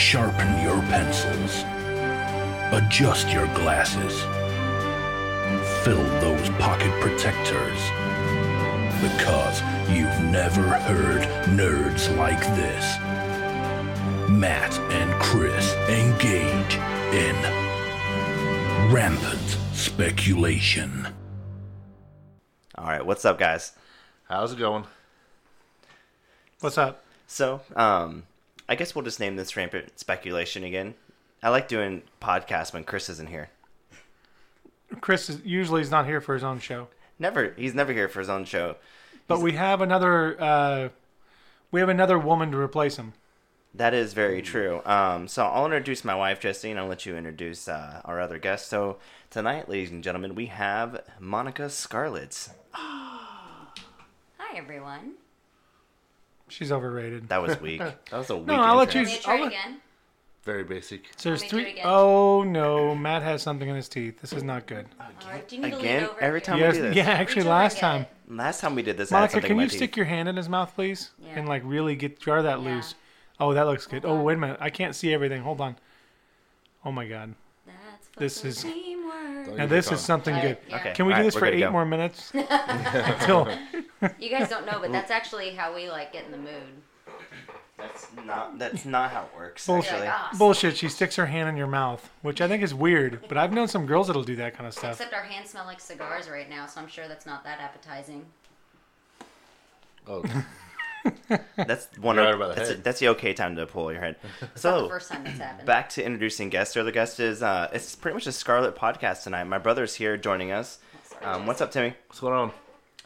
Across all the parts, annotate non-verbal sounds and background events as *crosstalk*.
Sharpen your pencils. Adjust your glasses. Fill those pocket protectors. Because you've never heard nerds like this. Matt and Chris engage in rampant speculation. All right, what's up, guys? How's it going? What's up? So, um, I guess we'll just name this rampant speculation again. I like doing podcasts when Chris isn't here. Chris is usually is not here for his own show, Never, he's never here for his own show. but we have another. Uh, we have another woman to replace him. That is very true. Um, so I'll introduce my wife, Jesse, and I'll let you introduce uh, our other guest. So tonight, ladies and gentlemen, we have Monica Scarlett. *gasps* Hi, everyone. She's overrated. That was *laughs* weak. That was a weak. I'll let you- Let me try I'll it let- again. Very basic. So there's Want me to do three again? oh no, Matt has something in his teeth. This is not good. All right, do you need to Again? over Every here? time Yes, we do this. yeah, actually, Reach over last and time, it. Last time we did this, I had Monica, something can in my you teeth. stick your hand in his mouth, please, Yeah. and like really get jar that Yeah. loose? Oh, that looks good. Hold Oh, on. wait a minute, I can't see everything. Hold on. Oh my god, That's This fucking is- teamwork. Don't now this is something All good. right, yeah. Okay. Can we All do right, this we're for good to eight go. more minutes? *laughs* Until You guys don't know, but that's actually how we like get in the mood. That's not. That's not how it works. Bullshit. Actually. Like, "Ah, bullshit, she sticks her hand in your mouth, which I think is weird. But I've known some girls that'll do that kind of stuff. Except our hands smell like cigars right now, so I'm sure that's not that appetizing. Oh, *laughs* *laughs* That's one You're of right that's, head. that's the okay time to pull your head. *laughs* It's the So first time that's happened. back to introducing guests. Our other guest is uh, it's pretty much a Scarlet podcast tonight. My brother's here joining us. Sorry, Um, what's up, Timmy? what's going on?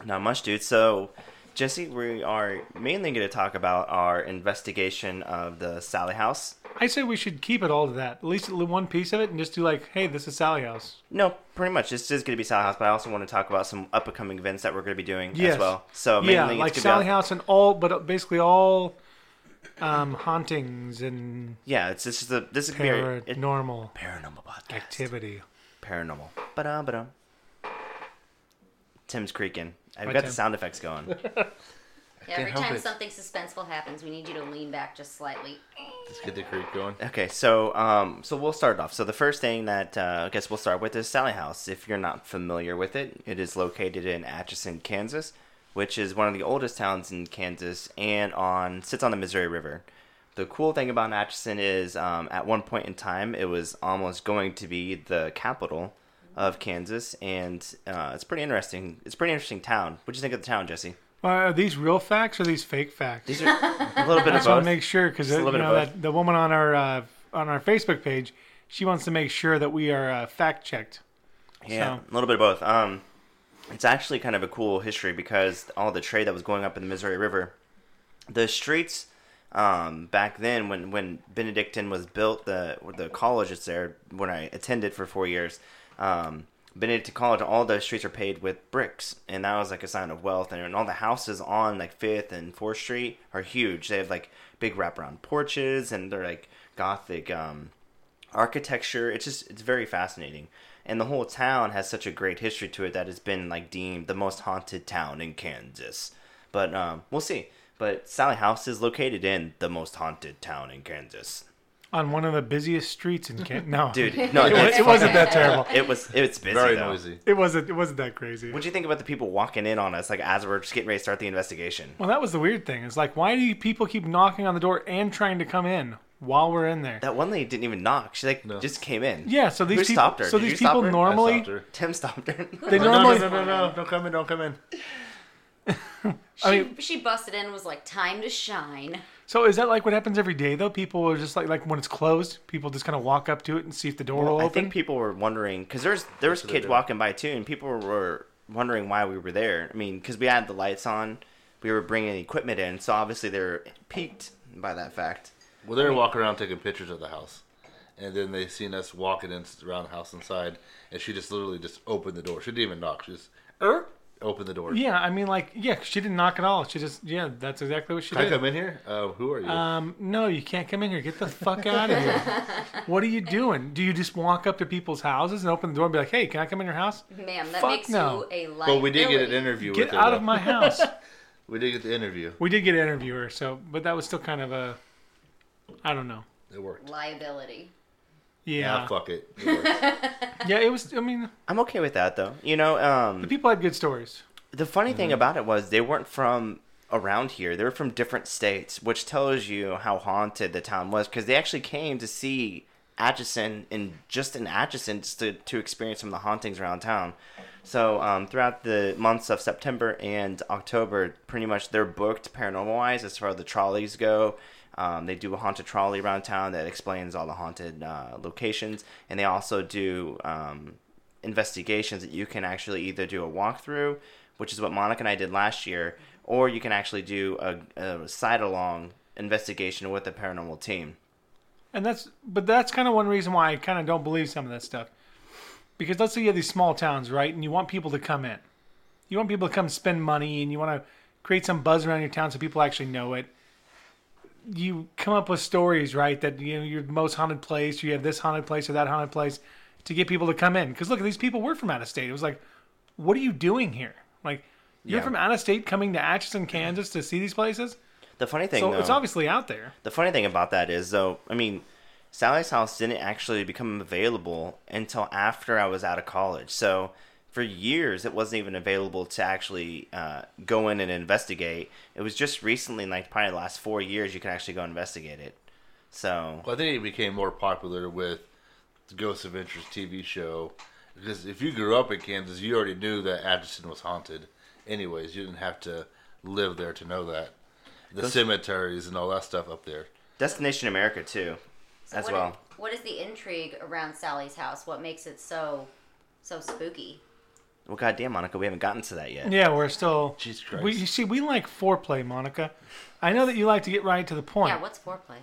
Not much, dude. So, Jesse, we are mainly going to talk about our investigation of the Sallie House. I say we should keep it all to that. At least one piece of it, and just do like, hey, this is Sallie House. No, pretty much. This is going to be Sallie House, but I also want to talk about some up and coming events that we're going to be doing Yes. as well. So mainly yeah, it's like Sallie House and all, but basically all um, hauntings and Yeah, it's this is the this is a- it- paranormal paranormal podcast. activity. Paranormal. Ba-dum, ba-dum. Tim's creaking. I've got Tim. the sound effects going. *laughs* yeah, every time it. something suspenseful happens, we need you to lean back just slightly. Let's get the creek going. Okay, so um, so we'll start off. So the first thing that uh, I guess we'll start with is Sallie House. If you're not familiar with it, it is located in Atchison, Kansas, which is one of the oldest towns in Kansas, and on sits on the Missouri River. The cool thing about Atchison is, um, at one point in time, it was almost going to be the capital of Kansas, and uh, it's pretty interesting. It's a pretty interesting town. What do you think of the town, Jesse? Uh, are these real facts or these fake facts? These are a little bit of both. I of just want both. to make sure because you know that the woman on our uh, on our Facebook page, she wants to make sure that we are uh, fact checked. Yeah, a little bit of both. Um, it's actually kind of a cool history because all the trade that was going up in the Missouri River, the streets um, back then when when Benedictine was built, the the college is there when I attended for four years. Um, Benedictine College, all the streets are paved with bricks, and that was like a sign of wealth. And, and all the houses on like Fifth and Fourth Street are huge. They have like big wraparound porches, and they're like gothic um, architecture. It's just it's very fascinating, and the whole town has such a great history to it that it's been like deemed the most haunted town in Kansas. But um, we'll see. But Sallie House is located in the most haunted town in Kansas. On one of the busiest streets in Kent. No, Dude, *laughs* no, it, wa- it's it wasn't that terrible. *laughs* It was it's busy Very though. noisy. It wasn't. It wasn't that crazy. What'd you think about the people walking in on us like as we're just getting ready to start the investigation? Well, that was the weird thing. It's like, why do people keep knocking on the door and trying to come in while we're in there? That one lady didn't even knock. She like No. just came in. yeah. So these Who people. stopped her? So Did these you stop people her? I I normally stopped her. Tim stopped her. *laughs* they No, no, normally. no, no, no, no, don't come in, don't come in. She, I mean- she busted in was like, time to shine. So is that like what happens every day though? People are just like like when it's closed, people just kind of walk up to it and see if the door will I open. think people were wondering because there's there was what they kids do. walking by too, and people were wondering why we were there. I mean, because we had the lights on, we were bringing equipment in, so obviously they were piqued by that fact. Well, they were walking around taking pictures of the house. And then they seen us walking in around the house inside. And she just literally just opened the door. She didn't even knock. She just er, opened the door. yeah, I mean like yeah, she didn't knock at all. She just yeah, that's exactly what she Can I did. come in here? Uh, who are you? Um, no, you can't come in here. Get the fuck out of here. *laughs* what are you doing? Do you just walk up to people's houses and open the door and be like, "Hey, can I come in your house?" Ma'am, that Fuck makes no. you a liability. but we did get an interview with Get her. out though. of my house. *laughs* We did get the interview. we did get an interviewer, so but that was still kind of a, I don't know. It worked. Liability. Yeah, Yeah, fuck it. *laughs* it yeah. It was. I mean, I'm okay with that though. You know, um, the people had good stories. The funny thing Mm-hmm. about it was they weren't from around here. They were from different states, which tells you how haunted the town was because they actually came to see Atchison and just in Atchison just to, to experience some of the hauntings around town. So um, throughout the months of September and October, pretty much they're booked paranormal wise as far as the trolleys go. Um, they do a haunted trolley around town that explains all the haunted uh, locations, and they also do um, investigations that you can actually either do a walkthrough, which is what Monica and I did last year, or you can actually do a, a side along investigation with the paranormal team. And that's, but that's kind of one reason why I kind of don't believe some of that stuff. Because let's say you have these small towns, right? And you want people to come in. You want people to come spend money and you want to create some buzz around your town so people actually know it. You come up with stories, right? That, you know, your most haunted place, you have this haunted place or that haunted place to get people to come in. Because look, these people were from out of state. It was like, what are you doing here? Like, you're Yeah. from out of state coming to Atchison, Kansas to see these places? The funny thing, So though, it's obviously out there. the funny thing about that is, though, I mean, Sallie's house didn't actually become available until after I was out of college. So for years, it wasn't even available to actually uh, go in and investigate. It was just recently, like probably the last four years, you can actually go investigate it. So Well, I think it became more popular with the Ghost Adventures TV show because if you grew up in Kansas, you already knew that Atchison was haunted. Anyways, you didn't have to live there to know that. The Ghost- cemeteries and all that stuff up there. Destination America too, So as what well. what is the intrigue around Sallie's house? What makes it so so spooky? Well, goddamn, Monica, we haven't gotten to that yet. Yeah, we're still. Jesus Christ. We, you see, we like foreplay, Monica. I know that you like to get right to the point. Yeah, what's foreplay?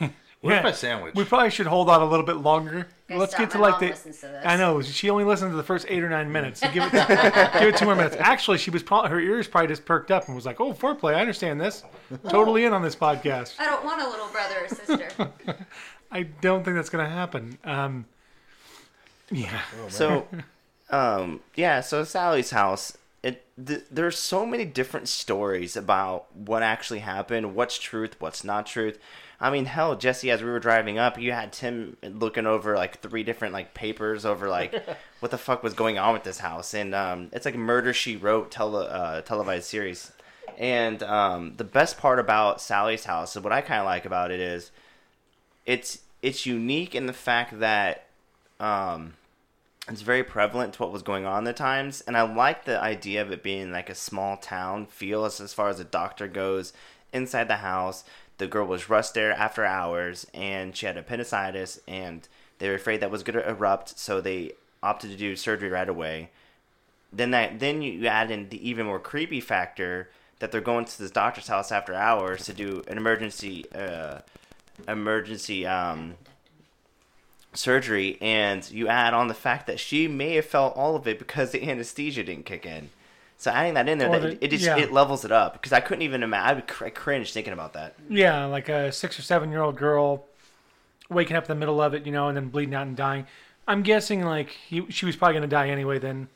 *laughs* Where's Yeah. my sandwich? We probably should hold on a little bit longer. Guys, Let's stop. get to My like mom the. to this. I know she only listened to the first eight or nine minutes. So give it, *laughs* give it two more minutes. Actually, she was probably her ears probably just perked up and was like, "Oh, foreplay. I understand this. Totally in on this podcast." I don't want a little brother or sister. *laughs* I don't think that's gonna happen. Um, yeah, So, um, yeah, so Sallie's house. It th- there's so many different stories about what actually happened, what's truth, what's not truth. I mean, hell, Jesse, as we were driving up, you had Tim looking over like three different like papers over like *laughs* what the fuck was going on with this house, and um, it's like a Murder She Wrote tele uh, televised series. And um, the best part about Sallie's house, and what I kind of like about it is, it's it's unique in the fact that um, it's very prevalent to what was going on at the times and i like the idea of it being like a small town feel as, as far as the doctor goes inside the house. The girl was rushed there after hours and she had appendicitis and they were afraid that was going to erupt so they opted to do surgery right away. Then that then you add in the even more creepy factor that they're going to this doctor's house after hours to do an emergency uh, emergency um, surgery, and you add on the fact that she may have felt all of it because the anesthesia didn't kick in. So adding that in there, that, the- it just yeah. it levels it up because I couldn't even imagine. I cr- I cringe thinking about that. yeah, like a six or seven year old girl waking up in the middle of it, you know, and then bleeding out and dying. I'm guessing like he, she was probably gonna die anyway. Then,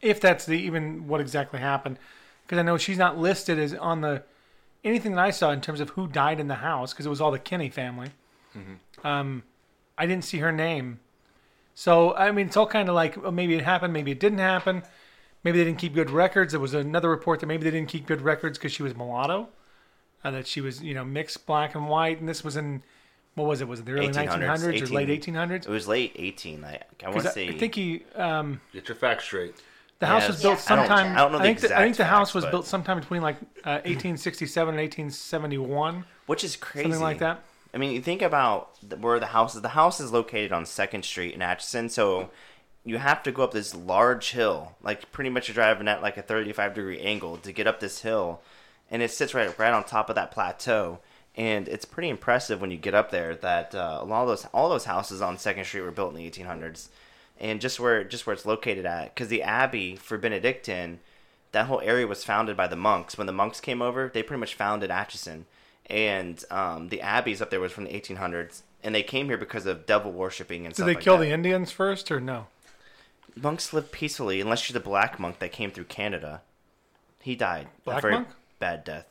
if that's the even what exactly happened, because I know she's not listed as on the anything that I saw in terms of who died in the house because it was all the Kinney family. Um, I didn't see her name, so I mean it's all kind of like oh, maybe it happened, maybe it didn't happen, maybe they didn't keep good records. There was another report that maybe they didn't keep good records because she was mulatto, uh, that she was you know mixed black and white, and this was in what was it? Was it the early 1800s, 1900s or late 1800s? It was late eighteen. I I want to say I, I think he um, Get your facts straight. the house Yeah, was built I don't- sometime. I don't know the think the, I think the house facts, was but- built sometime between like uh, 1867 and 1871, which is crazy. something like that. I mean, you think about where the house is. The house is located on Second Street in Atchison, so you have to go up this large hill, like pretty much you're driving at like a 35 degree angle to get up this hill, and it sits right right on top of that plateau. And it's pretty impressive when you get up there that uh, a lot of those all those houses on Second Street were built in the 1800s, and just where just where it's located at, because the Abbey for Benedictine, that whole area was founded by the monks. When the monks came over, they pretty much founded Atchison, and um, the abbeys up there was from the 1800s, and they came here because of devil worshipping and Did stuff they like kill that. the Indians first or no? monks lived peacefully, unless you're the black monk that came through Canada. He died Black a very monk? bad death.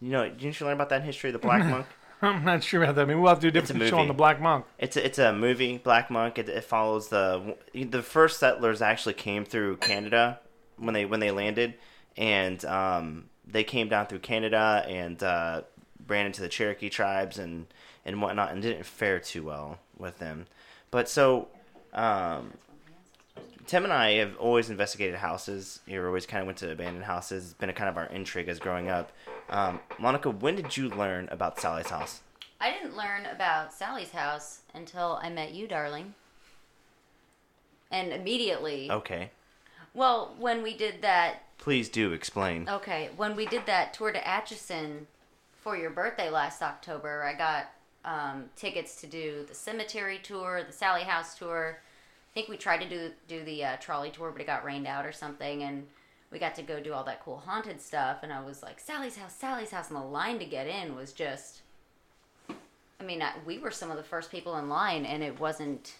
You know, didn't you learn about that in history the black *laughs* monk? I'm not sure about that. I mean, we'll have to do a It's a different show on the Black Monk. It's a, it's a movie, Black Monk. It, it follows the the first settlers actually came through Canada when they when they landed, and um, they came down through Canada and uh, ran into the Cherokee tribes and and whatnot, and didn't fare too well with them. But so. Um, Tim and I have always investigated houses. We always kind of went to abandoned houses. It's been a kind of our intrigue as growing up. Um, Monica, when did you learn about Sallie's house? I didn't learn about Sallie's house until I met you, darling. And immediately, Okay, well, when we did that, please do explain. okay, when we did that tour to Atchison for your birthday last October, I got um, tickets to do the cemetery tour, the Sallie House tour. I think we tried to do do the uh, trolley tour, but it got rained out or something, and we got to go do all that cool haunted stuff. And I was like, Sallie's house, Sallie's house, and the line to get in was just. I mean, I, we were some of the first people in line, and it wasn't.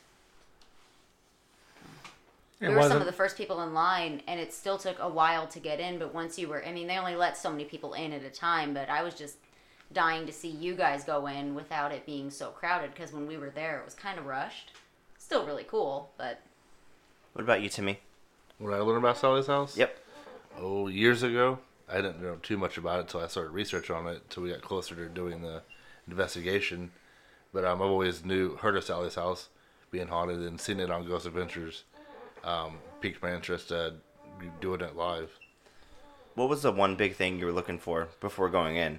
It we were some of the first people in line, and it still took a while to get in. But once you were, I mean, they only let so many people in at a time. But I was just dying to see you guys go in without it being so crowded because when we were there, it was kind of rushed. Still really cool, but What about you, Timmy? When I learned about Sallie's house, Yep. oh, years ago, I didn't know too much about it until I started research on it. Until we got closer to doing the investigation. But um, I've always knew heard of Sallie's house being haunted and seen it on Ghost Adventures. Um, piqued my interest at doing it live. What was the one big thing you were looking for before going in?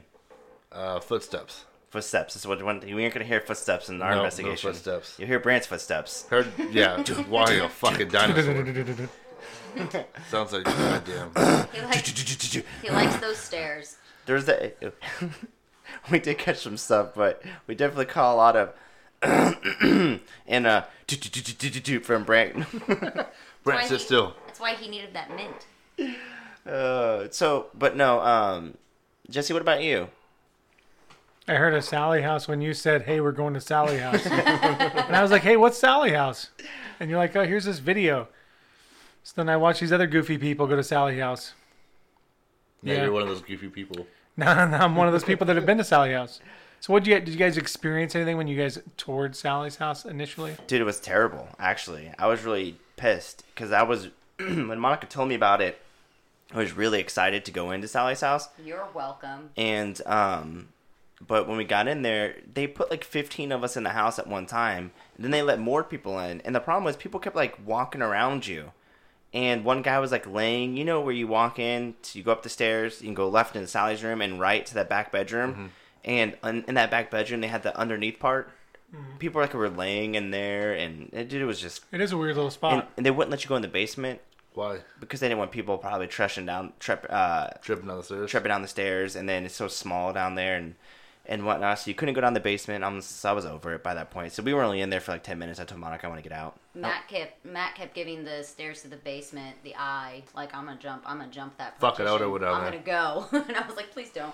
Uh, footsteps. Footsteps. This is what one. You ain't gonna hear footsteps in our No, no investigation. footsteps. You'll hear Brant's footsteps. Heard, yeah, walking a fucking dinosaur. *laughs* Sounds like goddamn. he likes, he likes those stairs. There's the. *laughs* we did catch some stuff, but we definitely caught a lot of. *clears throat* and uh, from Brant. *laughs* Brent, Why sit still. That's why he needed that mint. Uh, so, but no, um, Jesse, what about you? I heard of Sallie House when you said, "Hey, we're going to Sallie House," *laughs* and I was like, "Hey, what's Sallie House?" And you're like, "Oh, here's this video." So then I watch these other goofy people go to Sallie House. Yeah, Yeah. you're one of those goofy people. *laughs* No, now I'm one of those people that have been to Sally House. So what did you did you guys experience anything when you guys toured Sallie's house initially? Dude, it was terrible. Actually, I was really pissed because I was *clears throat* when Monica told me about it. I was really excited to go into Sallie's house, You're welcome. and um, but when we got in there, they put like 15 of us in the house at one time. And then they let more people in, and the problem was people kept like walking around you. And one guy was like laying, you know, where you walk in, so you go up the stairs, you can go left into Sallie's room and right to that back bedroom. And in, in that back bedroom, they had the underneath part. People like were laying in there, and it, dude, it was just. It is a weird little spot. And, and they wouldn't let you go in the basement Why? because they didn't want people probably treshing down, trep, uh, Tripping down the stairs. tripping down the stairs, and then it's so small down there and and whatnot. So you couldn't go down the basement. I'm, so I was over it by that point. So we were only in there for like ten minutes. I told Monica I want to get out. Matt kept Matt kept giving the stairs to the basement the eye, like I'm gonna jump, I'm gonna jump that. Fuck it, I partition. would've went down I'm gonna go, *laughs* and I was like, please don't.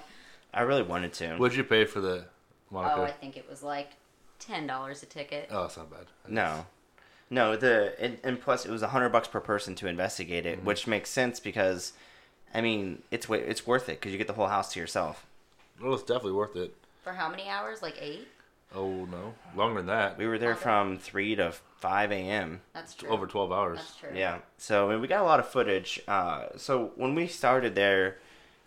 I really wanted to. What'd you pay for the Monica? Oh, I think it was like ten dollars a ticket. Oh, it's not bad. No, no. The and, and plus it was a hundred bucks per person to investigate it, mm-hmm. which makes sense because, I mean, it's it's worth it because you get the whole house to yourself. Well, it's definitely worth it. For how many hours? Like eight? Oh no, longer than that. We were there Okay. from three to five a.m. That's true. Over twelve hours. That's true. Yeah. So I mean, we got a lot of footage. Uh, so when we started there,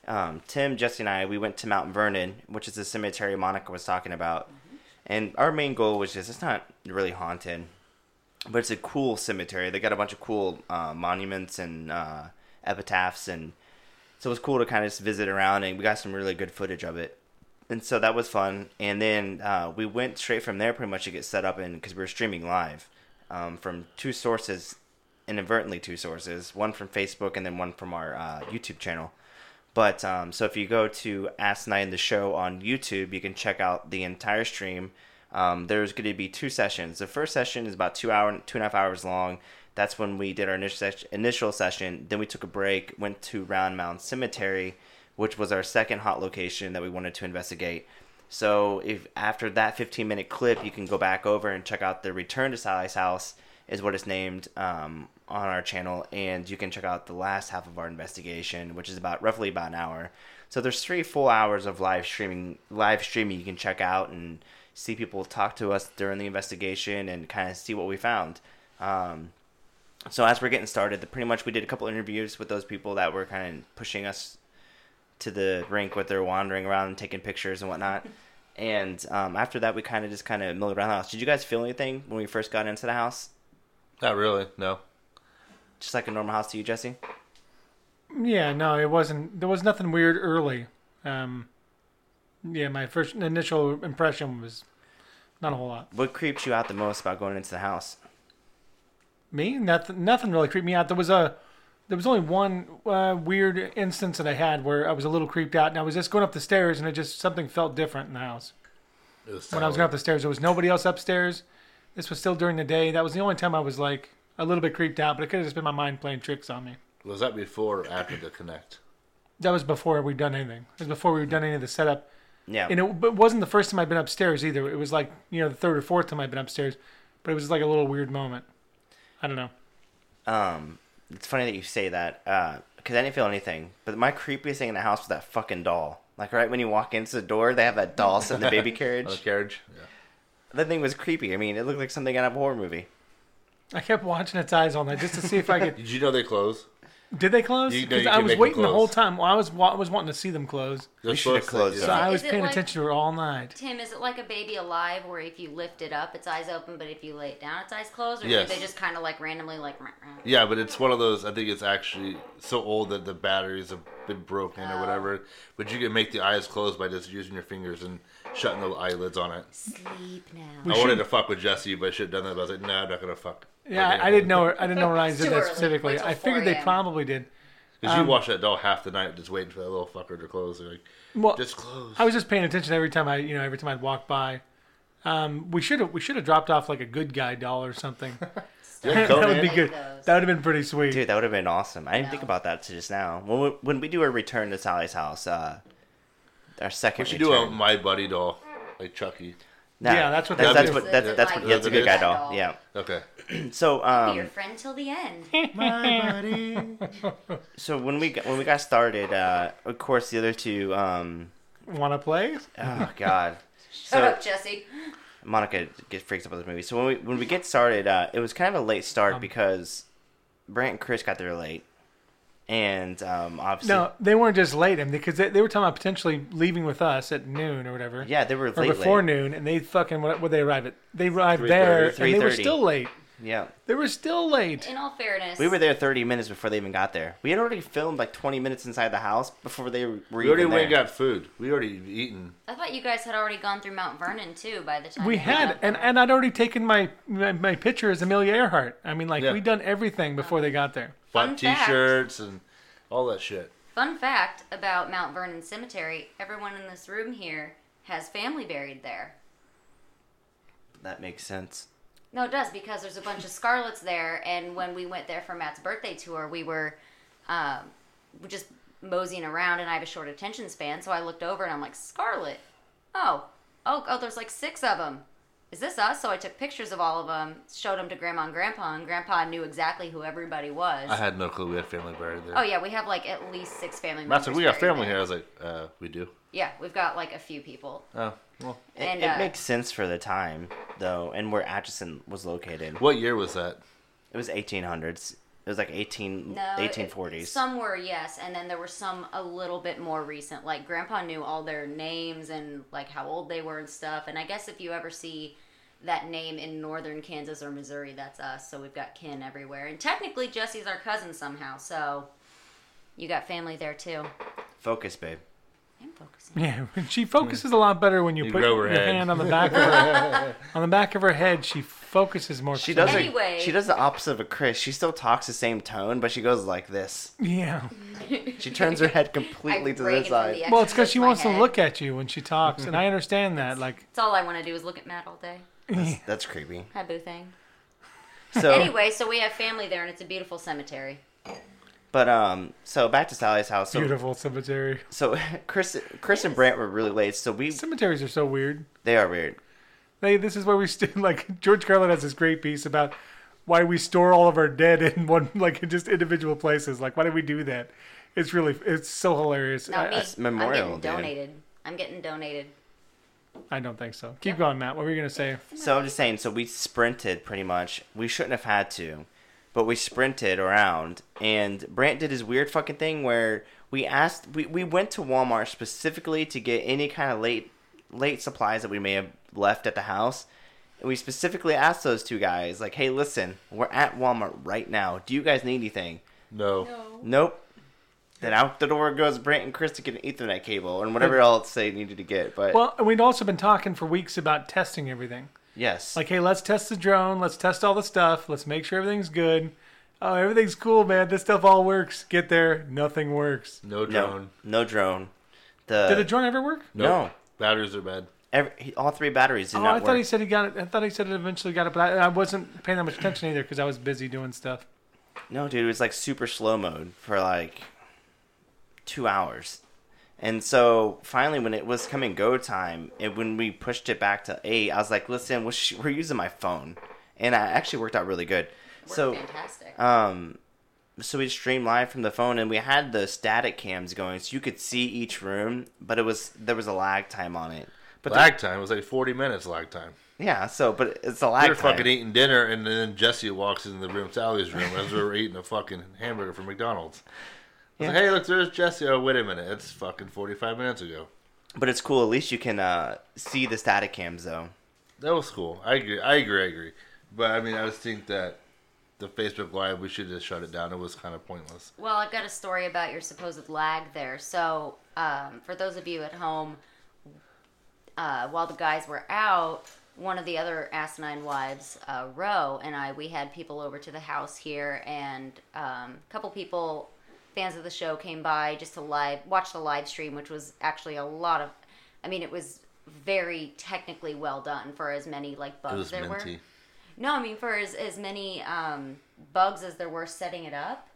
um, Tim, Jesse, and I, we went to Mount Vernon, which is the cemetery Monica was talking about. And our main goal was just, it's not really haunted, but it's a cool cemetery. They got a bunch of cool uh, monuments and uh, epitaphs. And so it was cool to kind of just visit around, and we got some really good footage of it. And so that was fun. And then uh, we went straight from there pretty much to get set up, and because we were streaming live um, from two sources inadvertently two sources, one from Facebook and then one from our uh, YouTube channel. But um, so if you go to Ask Night in the Show on YouTube, you can check out the entire stream. Um, there's going to be two sessions. The first session is about two hour, two and a half hours long. That's when we did our initial initial session. Then we took a break, went to Round Mound Cemetery, which was our second hot location that we wanted to investigate. So if after that 15 minute clip, you can go back over and check out the Return to Sallie's House is what it's named um, on our channel, and you can check out the last half of our investigation, which is about roughly about an hour. So there's three full hours of live streaming, live streaming you can check out and see people talk to us during the investigation and kind of see what we found. Um, so as we're getting started, the, pretty much we did a couple interviews with those people that were kind of pushing us to the rink with their wandering around and taking pictures and whatnot. *laughs* And um, after that, we kind of just kind of milled around the house. Did you guys feel anything when we first got into the house? Not really. No. Just like a normal house to you, Jesse? Yeah, no, it wasn't. There was nothing weird early. Um, yeah, my first initial impression was not a whole lot. What creeps you out the most about going into the house? Me, nothing. Nothing really creeped me out. There was a, there was only one uh, weird instance that I had where I was a little creeped out, and I was just going up the stairs, and it just something felt different in the house. When I was going up the stairs, there was nobody else upstairs. This was still during the day. That was the only time I was like a little bit creeped out, but it could have just been my mind playing tricks on me. Was that before or after the connect? That was before we'd done anything. It was before we had done any of the setup. Yeah. And it, it wasn't the first time I'd been upstairs either. It was like, you know, the third or fourth time I'd been upstairs. But it was like a little weird moment. I don't know. Um, it's funny that you say that uh, because I didn't feel anything. But my creepiest thing in the house was that fucking doll. Like right when you walk into the door, they have that doll sitting in the baby *laughs* On the carriage. carriage? Yeah. That thing was creepy. I mean, it looked like something out of a horror movie. I kept watching its eyes all night just to see if I could. *laughs* Did you know they close? Did they close? You- no, 'Cause you I can was make them waiting the whole close. time. Well, I was wa- I was wanting to see them close. They're should have supposed to, closed So yeah. I Is was it paying like- attention to her all night. Tim, is it like a baby alive where if you lift it up, its eyes open, but if you lay it down, its eyes close? Or Yes. do they just kind of like randomly like. "Rah, rah"? Yeah, but it's one of those. I think it's actually so old that the batteries have been broken or Oh. whatever. But you can make the eyes close by just using your fingers and shutting the eyelids on it. Sleep now. We I wanted to fuck with Jesse, but I should have done that. But I was like, no, I'm not gonna fuck. Yeah, I, I didn't know. I didn't know Ryan It's did that specifically. I figured they probably did. Because Um, you watch that doll half the night just waiting for that little fucker to close. They're like, Well, just close. I was just paying attention every time I, you know, every time I'd walk by. Um, we should have we should have dropped off like a good guy doll or something. *laughs* Yeah, that would be good. That would have been pretty sweet. Dude, that would have been awesome. I didn't No. think about that till just now. When we, when we do a return to Sallie's house, uh, our second We should do a my buddy doll, like Chucky. Nah, Yeah, that's what that's, they that's what that's, that's like what that's a Good good guy Guy doll. doll? Yeah. Okay. *clears throat* So Be your um, friend till the end. *laughs* my buddy. so when we got, when we got started, uh, of course the other two, um, Want to play? oh god, Shut So- up, Jesse. Monica gets freaks up with this movie. So when we when we get started, uh, it was kind of a late start Um, because Brant and Chris got there late, and um, obviously, No, they weren't just late. I mean, because they, they were talking about potentially leaving with us at noon or whatever. yeah, they were Or late. before late. noon, and they fucking what? Would they arrive at? They arrived there, and they were still late. Yeah, They were still late. In all fairness, we were there 30 minutes before they even got there. We had already filmed like 20 minutes inside the house before they were We already even went and there. got food. We already eaten. I thought you guys had already gone through Mount Vernon too by the time We had, got and there. and I'd already taken my my, my picture as Amelia Earhart. I mean, like Yeah. we'd done everything before they oh. got there. Fun Bought fact. T-shirts and all that shit. Fun fact about Mount Vernon Cemetery: everyone in this room here has family buried there. That makes sense. No, it does because there's a bunch of Scarlets there, and when we went there for Matt's birthday tour, we were um, just moseying around, and I have a short attention span, so I looked over and I'm like, Scarlet, oh, oh, oh, there's like six of them. Is this us? So I took pictures of all of them, showed them to Grandma and Grandpa, and Grandpa knew exactly who everybody was. I had no clue we had family buried there. oh yeah, we have like at least six family members. like, we got buried family there. here. I was like, uh, we do. Yeah, we've got like a few people. Oh, well. It, And, it uh, makes sense for the time, though, and where Atchison was located. What year was that? It was 1800s. It was like 18, No, it- 1840s. Some were yes, and then there were some a little bit more recent. Like Grandpa knew all their names and like how old they were and stuff. And I guess if you ever see that name in northern Kansas or Missouri, that's us. So we've got kin everywhere. And technically, Jesse's our cousin somehow. So you got family there too. Focus, babe. I'm focusing. Yeah, *laughs* she focuses a lot better when you, You put grow your head. hand on the back of her *laughs* on the back of her head. She focuses more. She does. precisely. Anyway. A, she does the opposite of a Chris. She still talks the same tone, but she goes like this. Yeah. She turns her head I completely to break the from side. the Well, it's because she my wants to look at you when she talks, and I understand that. Like, It's all I want to do is look at Matt all day. That's, that's creepy. Hi, boo thing. So, Anyway, so we have family there, and it's a beautiful cemetery. But um, so back to Sallie's house. So, beautiful cemetery. so *laughs* Chris, Chris and Brant were really late. So we, Cemeteries are so weird. they are weird. They, this is where we st- *laughs* like George Carlin has this great piece about why we store all of our dead in *laughs* one like in just individual places. Like, why do we do that? It's really it's so hilarious. Not me. I, That's Memorial I'm getting donated. I'm getting donated. I don't think so. Keep going, Matt. What were you gonna say? So I'm just saying. So we sprinted pretty much. We shouldn't have had to, but we sprinted around. And Brant did his weird fucking thing where we asked. We, we went to Walmart specifically to get any kind of late late supplies that we may have left at the house. And we specifically asked those two guys, like, "Hey, listen, we're at Walmart right now. Do you guys need anything?" No. Nope. Then out the door goes Brant and Chris to get an Ethernet cable and whatever else they needed to get. But Well, we'd also been talking for weeks about testing everything. Yes, Like, hey, let's test the drone. Let's test all the stuff. Let's make sure everything's good. Oh, everything's cool, man. This stuff all works. Get there, nothing works. No no, drone. no drone. The Did the drone ever work? Nope. No. Batteries are bad. Every, all three batteries did Oh, not I work. thought he said he got it. I thought he said it eventually got it, but I, I wasn't paying that much attention either because I was busy doing stuff. no, dude, it was like super slow mode for like two hours. And so finally, when it was coming go time, and when we pushed it back to eight, I was like, "Listen, we're, sh- we're using my phone," and it actually worked out really good. Worked so, fantastic. um, so we streamed live from the phone, and we had the static cams going, so you could see each room, but it was there was a lag time on it. But the- lag time was like 40 minutes lag time. yeah, so but it's a We lag were time. fucking eating dinner, and then Jesse walks in the room, Sallie's room, as we were eating a fucking hamburger from McDonald's. I was like, hey, look, there's Jesse. Oh, wait a minute. It's fucking 45 minutes ago. But it's cool. At least you can uh, see the static cams, though. That was cool. I agree. I agree. I agree. But, I mean, I just think that the Facebook Live, we should just shut it down. It was kind of pointless. Well, I've got a story about your supposed lag there. So, um, for those of you at home, uh, while the guys were out, one of the other asinine wives, uh, Ro, and I, we had people over to the house here, and um, a couple people, fans of the show, came by just to live watch the live stream, which was actually a lot of. I mean, it was very technically well done for as many like It bugs was there were. No, I mean for as as many um, bugs as there were setting it up.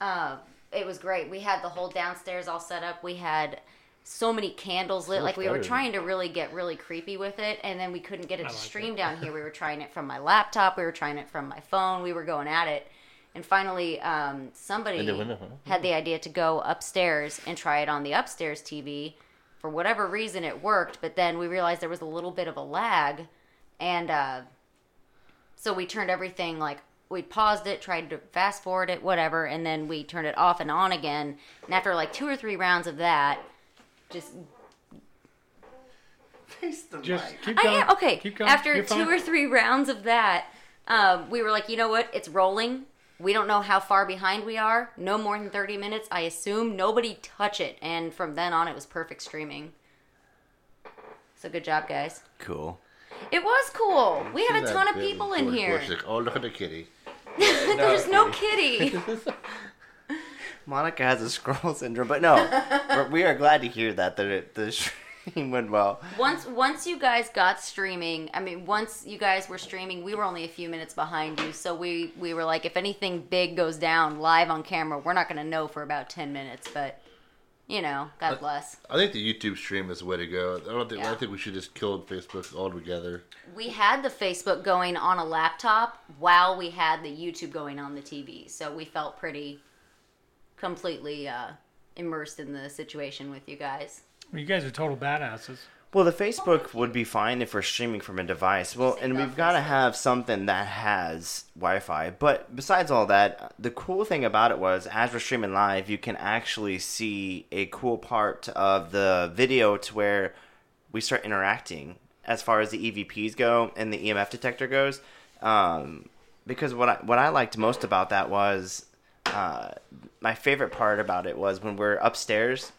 Uh, it was great. We had the whole downstairs all set up. We had so many candles lit. So like we were trying to really get really creepy with it, and then we couldn't get it to like stream down here. We were trying it from my laptop. We were trying it from my phone. We were going at it, and finally, um, somebody window, huh? had the idea to go upstairs and try it on the upstairs TV. For whatever reason, it worked, but then we realized there was a little bit of a lag, and uh, so we turned everything like we paused it, tried to fast forward it, whatever, and then we turned it off and on again. And after like two or three rounds of that, just face Just keep I going. am okay. Keep going. After You're two fine. or three rounds of that, um, we were like, you know what? It's rolling. We don't know how far behind we are. No more than thirty minutes. I assume nobody touch it, and from then on, it was perfect streaming. So good job, guys. Cool. It was cool. We have a ton of people in here. Bush, like, oh, look at the kitty. *laughs* There's no kitty. *laughs* Monica has a scroll syndrome, but no, we're, we are glad to hear that that it, the *laughs* stream went well. once once you guys got streaming, I mean, once you guys were streaming, we were only a few minutes behind you. So we we were like, if anything big goes down live on camera, we're not going to know for about ten minutes. But you know, God bless. I think the YouTube stream is the way to go. I don't think. Yeah. I think we should just kill Facebook altogether. We had the Facebook going on a laptop while we had the YouTube going on the TV, so we felt pretty completely uh, immersed in the situation with you guys. You guys are total badasses. Well, the Facebook would be fine if we're streaming from a device. Well, and we've got to have something that has Wi-Fi. But besides all that, the cool thing about it was, as we're streaming live, you can actually see a cool part of the video to where we start interacting as far as the EVPs go and the EMF detector goes. Um, because what I what I liked most about that was uh, my favorite part about it was when we're upstairs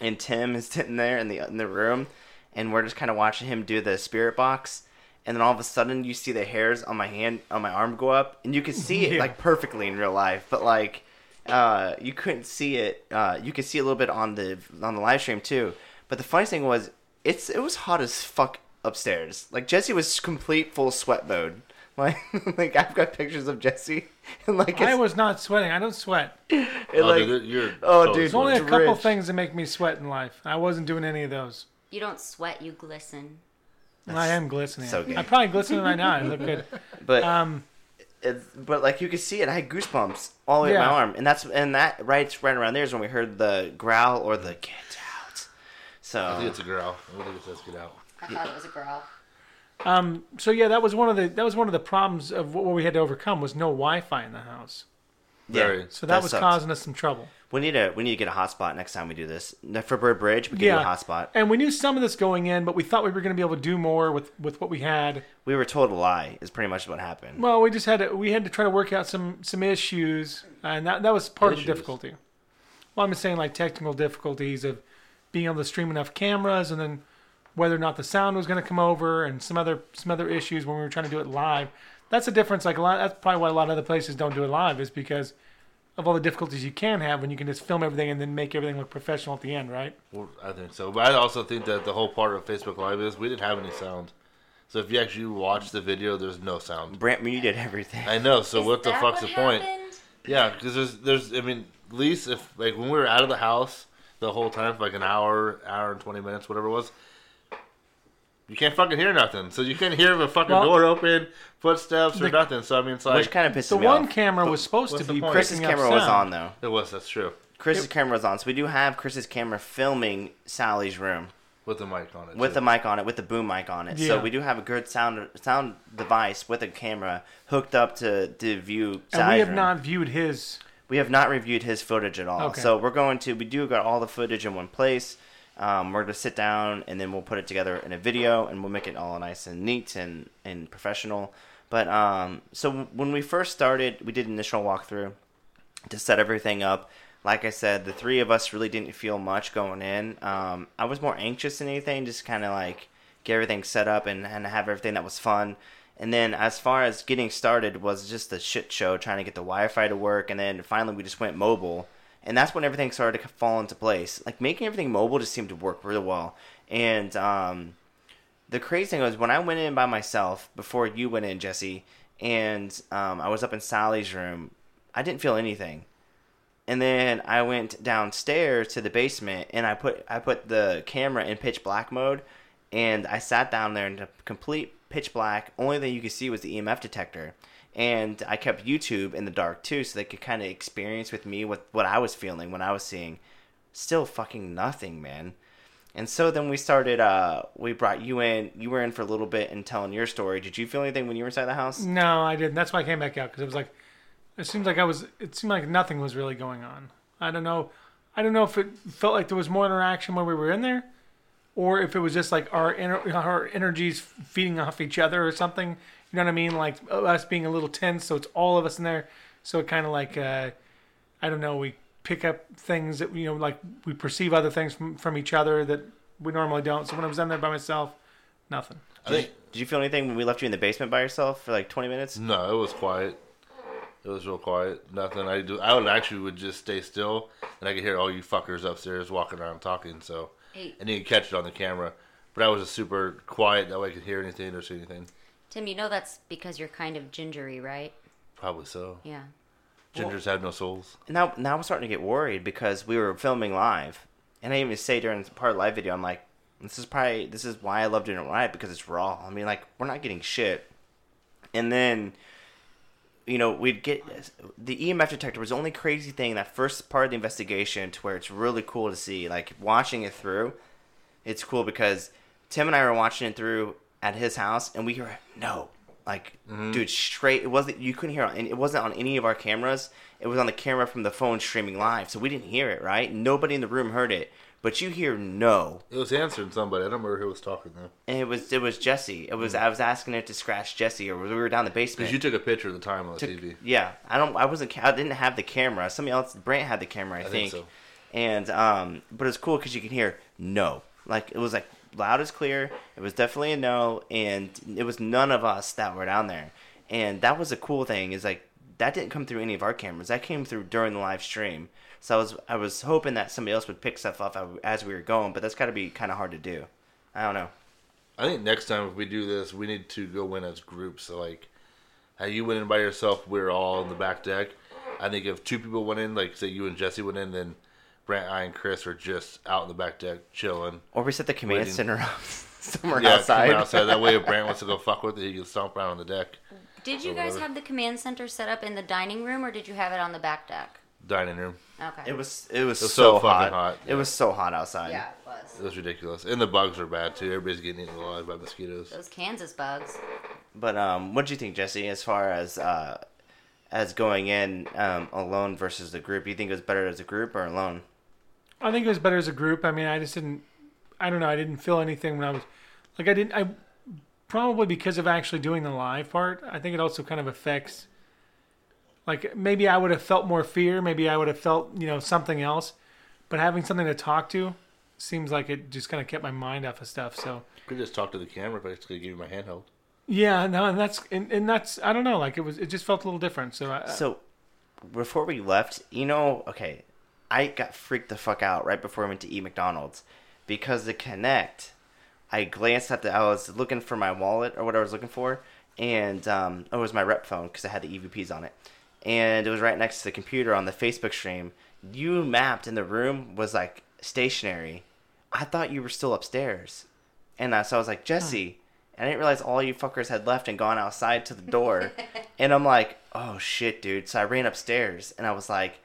and Tim is *laughs* sitting there in the in the room, and we're just kind of watching him do the spirit box, and then all of a sudden you see the hairs on my hand on my arm go up, and you can see it *laughs* Yeah. like perfectly in real life, but like uh, you couldn't see it. Uh, you could see a little bit on the on the live stream too. But the funny thing was it's it was hot as fuck upstairs. Like Jesse was complete full sweat mode. Like *laughs* like I've got pictures of Jesse *laughs* and like I was not sweating. I don't sweat. it, Oh, like dude, you're oh, dude. There's only a couple rich. things that make me sweat in life. I wasn't doing any of those. You don't sweat, you glisten. I am glistening. so good. I'm probably glistening right now. I look good. *laughs* but Um, it's, but like you could see it. I had goosebumps all the way Yeah. up my arm, and that's and that right right around there is when we heard the growl or the get out. So I think it's a growl. I think it says get out. I thought it was a growl. Um, so yeah, that was one of the that was one of the problems of what we had to overcome was no Wi-Fi in the house. Very. So that, was sucked. causing us some trouble. We need to we need to get a hotspot next time we do this. For Bird Bridge, we can do a hotspot. And we knew some of this going in, but we thought we were going to be able to do more with, with what we had. We were told a lie. Is pretty much what happened. Well, we just had to we had to try to work out some some issues, and that that was part of the difficulty. Well, I'm just saying like technical difficulties of being able to stream enough cameras, and then whether or not the sound was going to come over, and some other some other issues when we were trying to do it live. That's the difference. Like a lot, that's probably why a lot of other places don't do it live, is because of all the difficulties you can have when you can just film everything and then make everything look professional at the end, right? Well, I think so. But I also think that the whole part of Facebook Live is we didn't have any sound. So if you actually watch the video, there's no sound. Brant muted everything. I know. So Is what the fuck's what the point? Yeah, because there's there's I mean, at least if like when we were out of the house the whole time for like an hour, hour and twenty minutes, whatever it was. You can't fucking hear nothing, so you can't hear the fucking Well, door open, footsteps, or nothing. So I mean, it's like Which kind of pissed The me one off. camera was supposed to be? Chris's picking up camera was on though. it was. That's true. Chris's camera was on, so we do have Chris's camera filming Sallie's room With the mic on it. with too. the mic on it, with the boom mic on it. Yeah. So we do have a good sound sound device with a camera hooked up to to view. And we have room. not viewed his. We have not reviewed his footage at all. Okay. So we're going to. We do got all the footage in one place. Um, we're to sit down and then we'll put it together in a video and we'll make it all nice and neat and, and professional. But um, so when we first started, we did initial walkthrough to set everything up. Like I said, the three of us really didn't feel much going in. Um, I was more anxious than anything, just kind of like get everything set up and, and have everything that was fun. And then as far as getting started was just a shit show trying to get the Wi-Fi to work. And then finally we just went mobile, and that's when everything started to fall into place. Like making everything mobile just seemed to work really well. And um, the crazy thing was when I went in by myself before you went in, Jesse, and um, I was up in Sallie's room, I didn't feel anything. And then I went downstairs to the basement and I put I put the camera in pitch black mode and I sat down there in complete pitch black. Only thing you could see was the EMF detector. And I kept YouTube in the dark too so they could kind of experience with me what, what I was feeling when I was seeing. Still fucking nothing, man. And so then we started. Uh, we brought you in. You were in for a little bit and telling your story. Did you feel anything when you were inside the house? No, I didn't. That's why I came back out because it was like, it seemed like I was. It seemed like nothing was really going on. I don't know. I don't know if it felt like there was more interaction when we were in there, or if it was just like our ener- our energies feeding off each other or something. You know what I mean? Like us being a little tense, so it's all of us in there. So it kind of like, uh, I don't know. We pick up things that you know, like we perceive other things from from each other that we normally don't. So when I was in there by myself, nothing. I think Did you feel anything when we left you in the basement by yourself for like 20 minutes? no, it was quiet. It was real quiet. Nothing. I do. I would actually would just stay still, and I could hear all you fuckers upstairs walking around talking. So, Hey, and you could catch it on the camera. But I was just super quiet. That way I could hear anything or see anything. Tim, you know that's because you're kind of gingery, right? Probably so. Yeah. Gingers have no souls. Now, now I'm starting to get worried because we were filming live, and I even say during part of the live video, I'm like, this is probably this is why I love doing it live because it's raw. I mean, like we're not getting shit, and then. You know, we'd get the EMF detector was the only crazy thing that first part of the investigation to where it's really cool to see. Like watching it through, it's cool because Tim and I were watching it through at his house, and we hear no, like dude, straight. It wasn't you couldn't hear it. on- It wasn't on any of our cameras. It was on the camera from the phone streaming live, so we didn't hear it. Right? Nobody in the room heard it, but you hear no, It was answering somebody. I don't remember who was talking though. and it was it was Jesse. It was I was asking it to scratch Jesse, or we were down the basement. Because you took a picture of the time on the Took- TV. Yeah, I don't. I wasn't. I didn't have the camera. Somebody else, Brant had the camera, I, I think. think so. And um, but it's cool because you can hear no, like it was like loud as clear. It was definitely a no, and it was none of us that were down there. And that was a cool thing. Is like that didn't come through any of our cameras. That came through during the live stream. So I was I was hoping that somebody else would pick stuff up as we were going, but that's got to be kind of hard to do. I don't know. I think next time if we do this, we need to go in as groups. So like, how you went in by yourself, we're all in the back deck. I think if two people went in, like say you and Jesse went in, then Brant, I, and Chris are just out in the back deck chilling. Or we set the command Waiting. center up *laughs* somewhere Yeah, outside. come outside. That way, if Brant wants to go *laughs* fuck with it, he can stomp around on the deck. Did you guys whatever. have the command center set up in the dining room, or did you have it on the back deck? dining room? Okay. It was it was, was so, so fucking hot. hot, It yeah. was so hot outside. yeah, it was. It was ridiculous, and the bugs are bad too. Everybody's getting eaten alive by mosquitoes. Those Kansas bugs. But um, what do you think, Jesse? As far as uh, as going in um, alone versus the group, you think it was better as a group or alone? I think it was better as a group. I mean, I just didn't. I don't know. I didn't feel anything when I was like I didn't. I probably because of actually doing the live part. I think it also kind of affects. Like maybe I would have felt more fear. Maybe I would have felt you know something else, but having something to talk to seems like it just kind of kept my mind off of stuff. So Could just talk to the camera, basically give you my handheld. yeah, no, and that's and, and that's I don't know. Like it was, it just felt a little different. So I, So before we left, you know, okay, I got freaked the fuck out right before I went to eat McDonald's because the Kinect. I glanced at the. I was looking for my wallet or what I was looking for, and um, it was my rep phone because I had the EVPs on it, and it was right next to the computer on the Facebook stream. You mapped in the room was like stationary. I thought you were still upstairs, and uh, so I was like Jesse. And I didn't realize all you fuckers had left and gone outside to the door. *laughs* and I'm like, oh shit, dude. So I ran upstairs and I was like,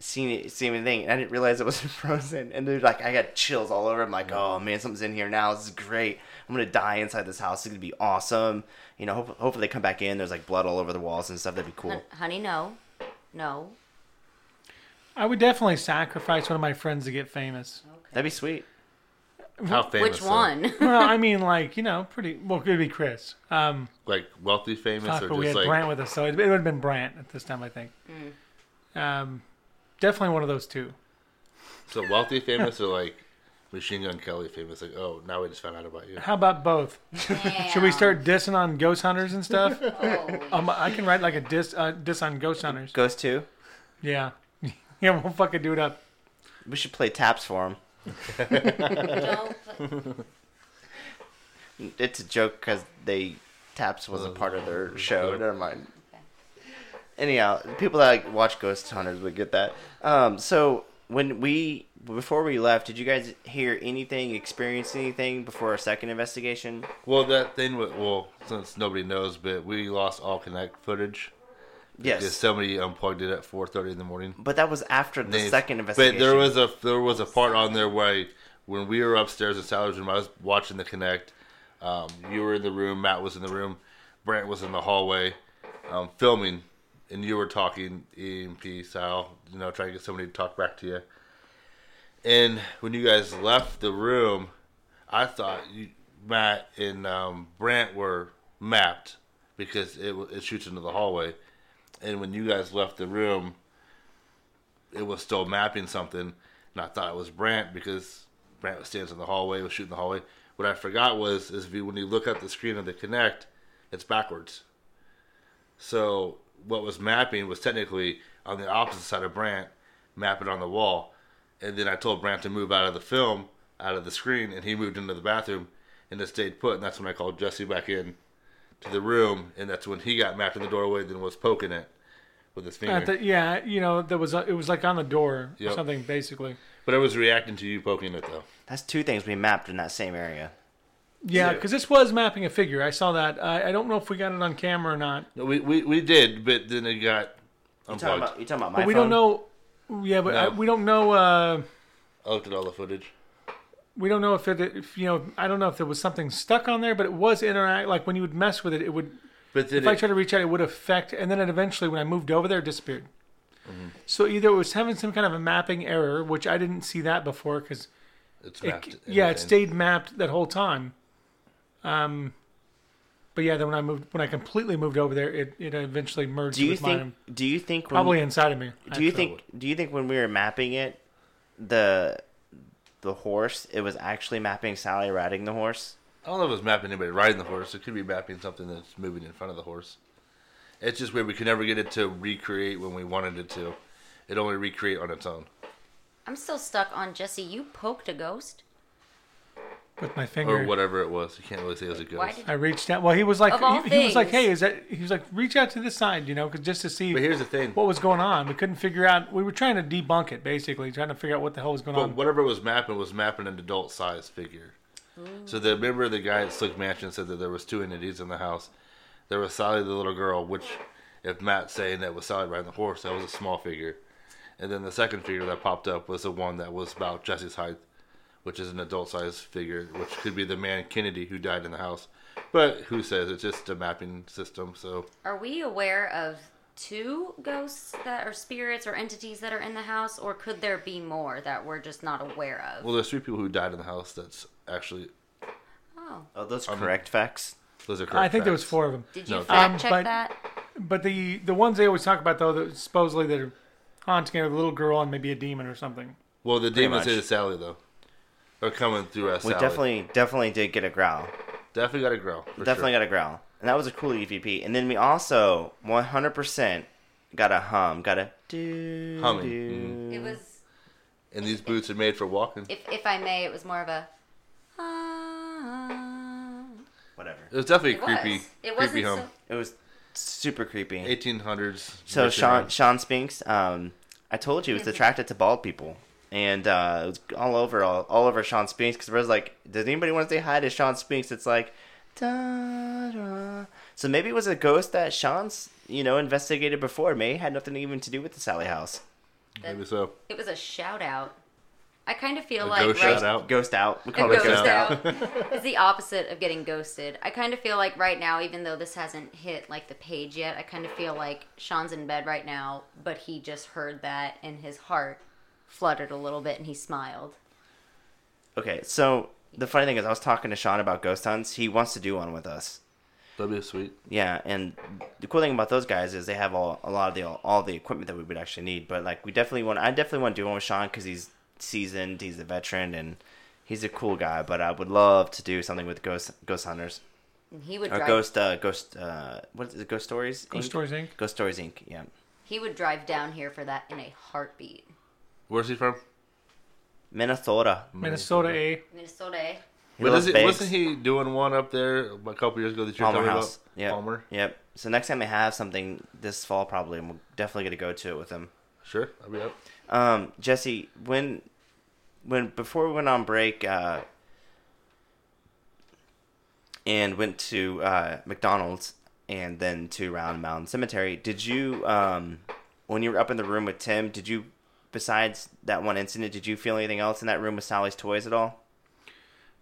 seeing seeing anything, and I didn't realize it wasn't *laughs* frozen. And they're like, I got chills all over. I'm like, oh man, something's in here now. This is great. I'm gonna die inside this house. It's gonna be awesome. You know, hope, hopefully they come back in. There's like blood all over the walls and stuff. That'd be cool. Honey, no, no. I would definitely sacrifice one of my friends to get famous. That'd be sweet. How famous? Which one? *laughs* well, I mean, like you know, pretty well. it could be Chris. Um, Like wealthy famous, Fuck, or but we had like Brant with us, so it, it would have been Brant at this time, I think. Um, definitely one of those two. so wealthy famous, or like Machine Gun Kelly famous? Like, oh, now we just found out about you. How about both? Should we start dissing on ghost hunters and stuff? *laughs* Oh, um, I can write like a diss, uh, diss on ghost hunters. Ghost two. Yeah, *laughs* yeah, we'll fucking do it up. We should play taps for him. don't put- *laughs* It's a joke because they taps was a part of their show. Never mind. Anyhow, people that like, watch Ghost Hunters would get that. Um, so when we before we left, did you guys hear anything, experience anything before our second investigation? Well, that thing with well, since nobody knows, but we lost all Kinect footage because Yes, somebody unplugged it at 4:30 in the morning. but that was after the They- second investigation. But there was a there was a part on there where I, when we were upstairs in Sallie's room, I was watching the Kinect. Um, you were in the room, Matt was in the room, Brant was in the hallway, um, filming, and you were talking EMP Sal, you know, trying to get somebody to talk back to you. And when you guys left the room, I thought you, Matt and um, Brant were mapped because it it shoots into the hallway. And when you guys left the room, it was still mapping something, and I thought it was Brant because Brant was standing in the hallway, was shooting the hallway. What I forgot was is if you, when you look at the screen of the Kinect, it's backwards. So what was mapping was technically on the opposite side of Brant, mapping on the wall, and then I told Brant to move out of the film, out of the screen, and he moved into the bathroom, and it stayed put. And that's when I called Jesse back in to the room, and that's when he got mapped in the doorway, then was poking it with his finger. The, yeah, you know, there was a, it was like on the door or something, basically. But I was reacting to you poking it though. That's two things we mapped in that same area. Yeah, Yeah. because this was mapping a figure. I saw that. I, I don't know if we got it on camera or not, No, we, we we did, but then it got You talking unplugged. about? You talking about my but we phone? don't know. Yeah, but No. I, we don't know. Uh, I looked at all the footage. we don't know if it, if you know, I don't know if there was something stuck on there, but it was interact. Like when you would mess with it, it would. But then If I it, tried to reach out, it would affect, and then it eventually, when I moved over there, it disappeared. Mm-hmm. So either it was having some kind of a mapping error, which I didn't see that before, because it's mapped. it, yeah, it everything. stayed mapped that whole time. Um, but yeah, then when I moved, when I completely moved over there, it, it eventually merged Do you with think? mine, Do you think? When, probably inside of me. Do you think? Do you think when we were mapping it, the the horse, it was actually mapping Sallie riding the horse? I don't know if it was mapping anybody riding the horse. It could be mapping something that's moving in front of the horse. It's just weird. We could never get it to recreate when we wanted it to. It only recreate on its own. I'm still stuck on Jesse. You poked a ghost. With my finger? Or whatever it was. You can't really say as it was a ghost. Why did I reached out. Well, he was like, he, he was like, hey, is that? He was like, reach out to this side, you know, 'cause just to see But here's the thing. what was going on. We couldn't figure out. We were trying to debunk it, basically, trying to figure out what the hell was going But on. whatever was mapping was mapping an adult size figure. So the remember the guy at Slick Mansion said that there was two entities in the house. there was Sallie the little girl, which if Matt's saying that was Sallie riding the horse, that was a small figure. And then the second figure that popped up was the one that was about Jesse's height, which is an adult sized figure, which could be the man Kennedy who died in the house. But who says it's just a mapping system, so Are we aware of two ghosts that are spirits or entities that are in the house, or could there be more that we're just not aware of? well there's three people who died in the house that's actually oh, Oh, those correct facts. those are correct I think there was four of them. did you No. fact Um, check but- that? But the the ones they always talk about though, that supposedly they're haunting a little girl and maybe a demon or something. Well the demon much. is Sallie though. Are coming through as We Sallie. definitely definitely did get a growl. definitely got a growl. for definitely sure. got a growl, and that was a cool EVP. And then we also 100% got a hum, got a do Humming, do. It was, And these boots are made for walking. if if I may, it was more of a. whatever. It was definitely It creepy. was. It creepy wasn't hum. so. It was super creepy. 1800s. So Sean. Sean Spinks, um, I told you, was attracted to bald people, and uh, it was all over all, all over Sean Spinks because it was like, does anybody want to say hi to Sean Spinks? It's like, da, da. so maybe it was a ghost that Sean's you know investigated before. May had nothing even to do with the Sallie House. Maybe so. It was a shout out. I kind of feel A like ghost right, shout out. Ghost out. We A call it ghost ghost out. out. it's the opposite of getting ghosted. I kind of feel like right now, even though this hasn't hit like the page yet, I kind of feel like Sean's in bed right now, but he just heard that in his heart fluttered a little bit and he smiled. Okay, so the funny thing is, I was talking to Sean about ghost hunts. He wants to do one with us. That'd be sweet. Yeah, and the cool thing about those guys is they have all a lot of the all the equipment that we would actually need. But like, we definitely want. I definitely want to do one with Sean because he's seasoned, he's a veteran, and he's a cool guy. But I would love to do something with ghost ghost hunters And he would or drive. ghost uh, ghost uh, what is it? Ghost stories. Ghost Inc? Stories Inc. Ghost stories Inc. Yeah. He would drive down here for that in a heartbeat. Where's he from? Minnesota. Minnesota A. Minnesota. eh? He What loves is it, bags. wasn't he doing one up there a couple years ago that you're Palmer talking House. about? Yep. Palmer? Yep. So next time I have something this fall, probably, I'm definitely gonna go to it with him. Sure, I'll be up. Um, Jesse, when when before we went on break, uh, and went to uh, McDonald's and then to Round Mountain Cemetery, did you um, when you were up in the room with Tim, did you besides that one incident, did you feel anything else in that room with Sallie's toys at all?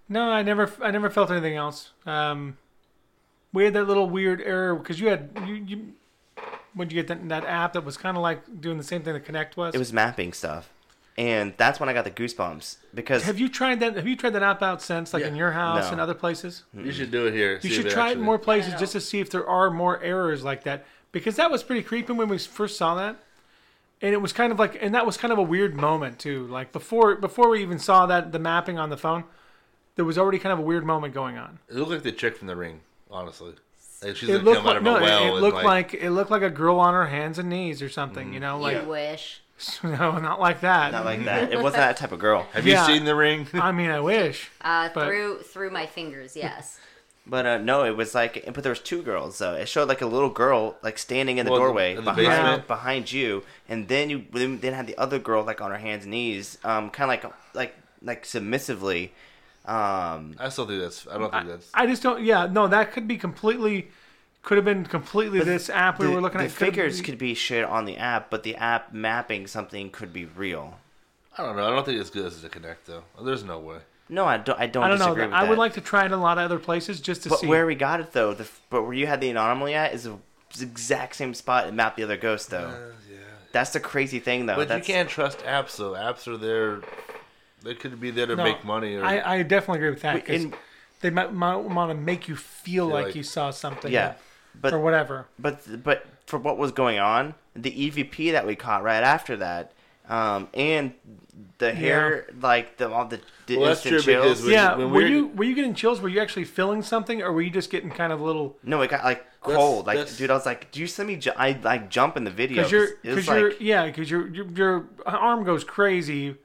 No, I never, I never felt anything else. Um, we had that little weird error because you had you, you when you get that, that app that was kind of like doing the same thing that Kinect was. It was mapping stuff, and that's when I got the goosebumps because Have you tried that? Have you tried that app out since, like Yeah. in your house No. and other places? You should do it here. You should try it in more places just to see if there are more errors like that. Because that was pretty creepy when we first saw that, and it was kind of like, and that was kind of a weird moment too. Like before, before we even saw that the mapping on the phone, there was already kind of a weird moment going on. It looked like the chick from the ring, honestly. Like she's It gonna looked come out like of no, a well it, it and looked like, like, it looked like a girl on her hands and knees or something. You know, like you wish. *laughs* no, not like that. not like that. *laughs* It wasn't that type of girl. Have Yeah. you seen the ring? I mean, I wish. Uh, But- through through my fingers, yes. But uh, no, it was like, but there was two girls. So it showed like a little girl like standing in the Well, doorway in the behind basement? behind you, and then you then then had the other girl like on her hands and knees, um, kind of like like like submissively. Um, I still think that's. I don't think that's. I just don't. Yeah, no, that could be completely. Could have been completely this app we the, were looking the at. Could have figures been- could be shared on the app, but the app mapping something could be real. I don't know. I don't think it's good as a Kinect though. There's no way. No, I don't. I don't, I don't know. with I that. would like to try it in a lot of other places just to see. But see. where we got it though, the but where you had the anomaly at is the exact same spot and mapped the other ghost though. yeah. That's the crazy thing though. But That's, you can't trust apps though. Apps are there. They could be there to No, make money. Or I, I definitely agree with that. Wait, 'cause in- they might, might want to make you feel Feel like, like- you saw something. Yeah, or, but or whatever. but but for what was going on, the EVP that we caught right after that, um, and the hair, like the all the, the Well, that's instant true because chills. when- yeah. when were we're- you were you getting chills? Were you actually feeling something, or were you just getting kind of little? no, it got like That's- cold. Like, that's- dude, I was like, "Do you see me?" Ju- I like jump in the video. Because you're, it was because you're, like, yeah, because your, your your arm goes crazy,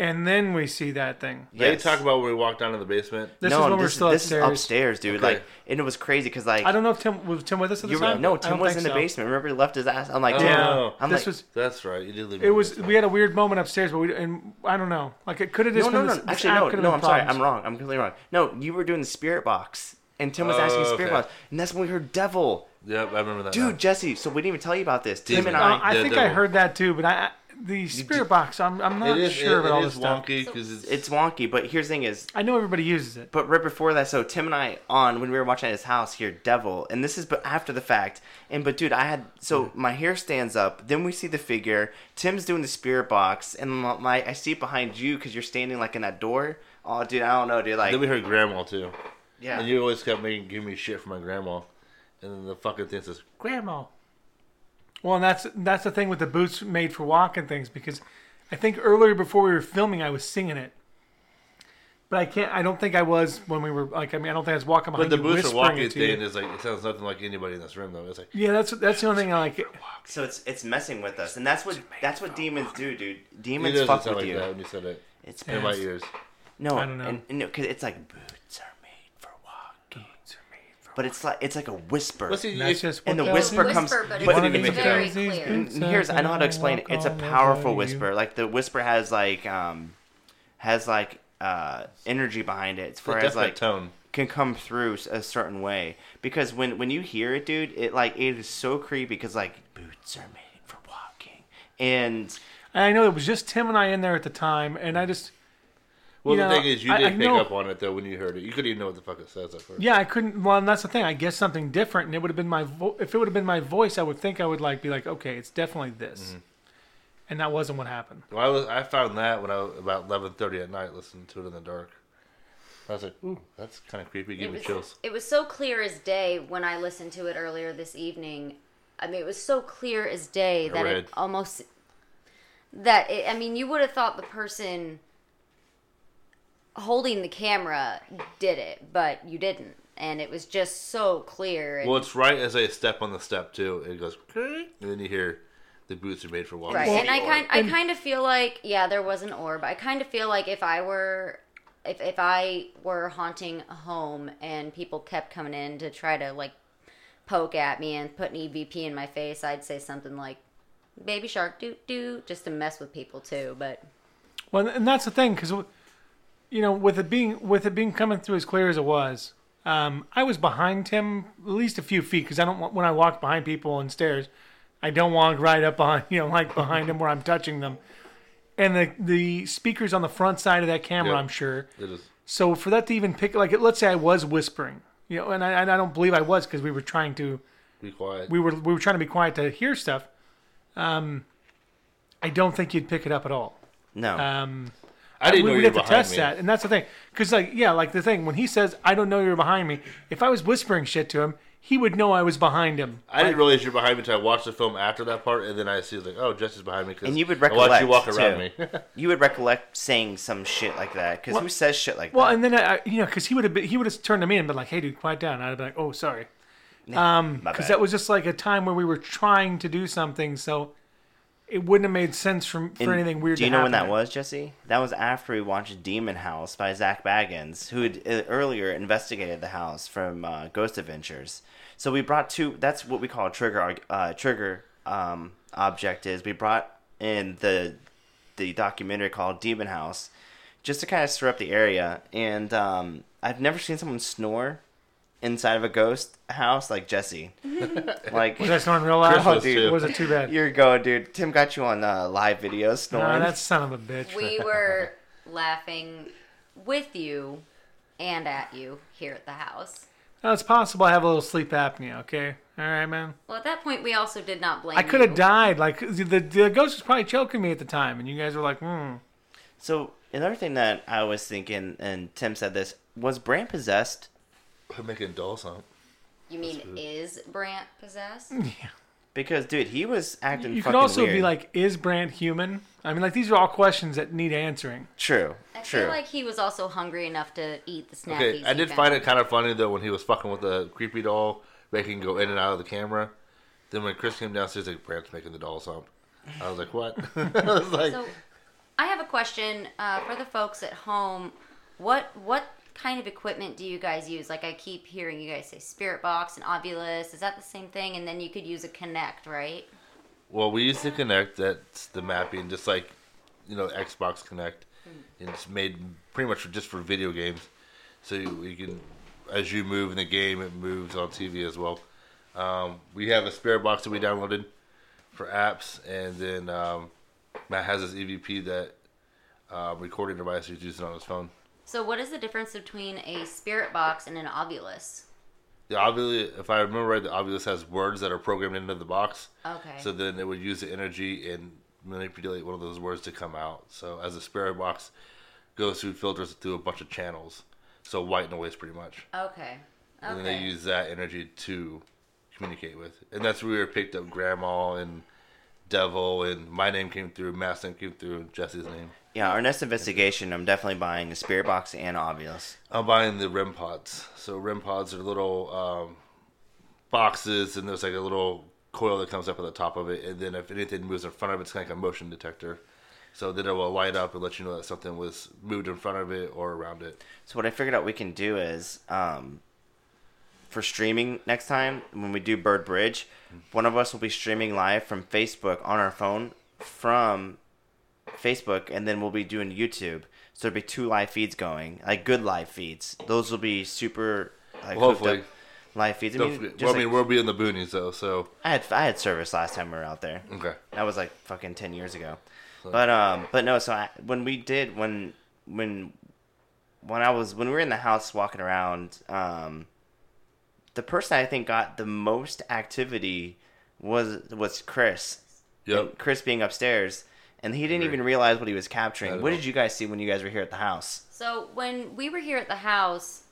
and then we see that thing. They yes. talk about when we walked down to the basement. This no, is when we're this, still this upstairs. is upstairs, dude. Okay. Like, and it was crazy because like I don't know if Tim was Tim with us at the you were, time. no, I Tim don't was think in the so. basement. Remember, he left his ass. I'm like, Oh. dude, Yeah. I'm this like, was That's right. You did leave. it was we had a weird moment upstairs, but we and I don't know. Like it could have just no, been no. this, this Actually, app no, could have no. been I'm sorry. problems. I'm wrong. I'm completely wrong. No, you were doing the spirit box and Tim was asking Oh, spirit okay. box, and that's when we heard devil. Yep, I remember that. Dude, now. Jesse. So we didn't even tell you about this. Tim Demon. and Uh, I. I think I devil. heard that too, but I the spirit box. I'm I'm not it is, sure it, about all it this is stuff. wonky because it's, It's wonky, but here's the thing: is I know everybody uses it. But right before that, so Tim and I on when we were watching at his house here, Devil, and this is but after the fact. And but dude, I had so my hair stands up. Then we see the figure. Tim's doing the spirit box, and my, my I see it behind you because you're standing like in that door. Oh, dude, I don't know, dude. Like, then we heard grandma too. yeah, And you always kept making giving me shit for my grandma. And then the fucking thing says, Grandma. Well, and that's that's the thing with the boots made for walking things because I think earlier before we were filming, I was singing it, but I can't. I don't think I was when we were like. I mean, I don't think I was walking But behind the you But the boots are whispering walking it to you. thing is like, it sounds nothing like anybody in this room though. It's like, Yeah, that's that's the only thing I like. so it's it's messing with us, and that's what that's what demons do, dude. it Demons doesn't fuck sound with like you. that when you said it. It's In my ears. no, I don't know. and, and no, because it's like boots are made for walking, but it's like it's like a whisper. But see, And that's just and the they'll whisper comes- Whisper, but but- it's One very clear. And here's I know how to explain it. It's a powerful whisper. Like the whisper has like um has like uh energy behind it. it's a Whereas definite like tone. can come through a certain way because when when you hear it, dude, it like it is so creepy because like boots are made for walking and And I know it was just Tim and I in there at the time, and I just Well, you the know, thing is, you I- did I pick know- up on it though when you heard it. You couldn't even know what the fuck it says at first. yeah, I couldn't. Well, and that's the thing. I guess something different, and it would have been my vo- if it would have been my voice, I would think I would like be like, okay, it's definitely this, Mm-hmm. and that wasn't what happened. Well, I was I found that when I was about eleven thirty at night listening to it in the dark. I was like, ooh, that's kind of creepy. Give It me was, chills. it was so clear as day when I listened to it earlier this evening. I mean, it was so clear as day that Red. it almost that it, I mean, you would have thought the person holding the camera did it, but you didn't, and it was just so clear. And, Well, it's right as I step on the step too. It goes, and then you hear the boots are made for walking. Right, and I kind I kind of feel like yeah, there was an orb. I kind of feel like if I were if if I were haunting a home and people kept coming in to try to like poke at me and put an EVP in my face, I'd say something like "Baby Shark, doo doo," just to mess with people too. But Well, and that's the thing because you know, with it being with it being coming through as clear as it was, um, I was behind him at least a few feet because I don't want when I walk behind people on stairs, I don't walk right up on *laughs* you know like behind them where I'm touching them. And the the speakers on the front side of that camera, Yeah. I'm sure. It is. So for that to even pick, like, let's say I was whispering, you know, and I, and I don't believe I was because we were trying to, Be quiet. we were we were trying to be quiet to hear stuff. Um, I don't think you'd pick it up at all. no. Um, I didn't we, know we'd you were have to behind test me. that, and that's the thing. Because like, yeah, like the thing when he says, "I don't know you're behind me," if I was whispering shit to him, he would know I was behind him. I didn't realize you're behind me until I watched the film after that part, and then I see like, oh, Jesse's behind me. 'cause And you would I watched you walk around too. me. *laughs* you would recollect saying some shit like that because Well- who says shit like Well, that? Well, and then I, you know, because he would have he would have turned to me and been like, "Hey, dude, quiet down." I'd be like, "Oh, sorry," um, My because bad. that was just like a time where we were trying to do something, so it wouldn't have made sense for for And anything weird. Do you to know when that was, Jesse? That was after we watched Demon House by Zak Bagans, who had uh, earlier investigated the house from uh, Ghost Adventures. So we brought two. That's what we call a trigger. arg- Uh, trigger um, object is we brought in the the documentary called Demon House, just to kind of stir up the area. And um, I've never seen someone snore inside of a ghost house like Jesse. like Was that snoring real loud? Chris was dude. too. Was it too bad? you're going, dude. Tim got you on uh, live video snoring. No, that son of a bitch. we *laughs* were laughing with you and at you here at the house. No, it's possible I have a little sleep apnea. Okay, all right, man. Well, at that point, we also did not blame. I could have you. died. Like the, the the ghost was probably choking me at the time, and you guys were like, "Hmm." So another thing that I was thinking, and Tim said this, was Brant possessed? I'm making dolls sound. You mean is Brant possessed? *laughs* Yeah. Because dude, he was acting. You could fucking also weird. be like, "Is Brant human?" I mean, like these are all questions that need answering. true, I true. feel like he was also hungry enough to eat the snackies. Okay, I he did found. find it kind of funny though when he was fucking with the creepy doll, making him go in and out of the camera. Then when Chris came downstairs, like Brant's making the doll sound. I was like, what? *laughs* I was like, So, I have a question uh, for the folks at home. What what kind of equipment do you guys use? Like I keep hearing you guys say Spirit Box and Ovilus. Is that the same thing? And then you could use a Kinect, right? well, we used to connect. That's the mapping, just like you know Xbox Kinect, and it's made pretty much for, just for video games. So you, you can as you move in the game, it moves on TV as well. Um, we have a Spirit box that we downloaded for apps, and then um, Matt has his EVP that uh, recording device he's using on his phone. So, what is the difference between a spirit box and an Ovilus? The Ovilus, if I remember right, the Ovilus has words that are programmed into the box. Okay. So then it would use the energy and manipulate one of those words to come out. So as a spirit box goes through filters through a bunch of channels. So white noise pretty much. okay. Okay. And then they use that energy to communicate with. And that's where we picked up Grandma and Devil and my name came through, Matt's name came through, Jesse's name. Yeah, our next investigation, I'm definitely buying a spirit box and Obvious. I'm buying the REM pods. So REM pods are little um, boxes, and there's like a little coil that comes up at the top of it, and then if anything moves in front of it, it's kind of like a motion detector. So then it will light up and let you know that something was moved in front of it or around it. So what I figured out we can do is, um, for streaming next time when we do Bird Bridge, one of us will be streaming live from Facebook on our phone from Facebook, and then we'll be doing YouTube. So there'll be two live feeds going, like good live feeds. Those will be super, like Well, hopefully. live feeds. I mean, well, I mean, we'll be in the boonies though, so I had I had service last time we were out there. okay. That was like fucking ten years ago. But um, but no. So I, when we did when when when I was when we were in the house walking around, um, the person I think got the most activity was was Chris. Yep. And Chris being upstairs, and he didn't Agree. even realize what he was capturing. What all. did you guys see when you guys were here at the house? So when we were here at the house,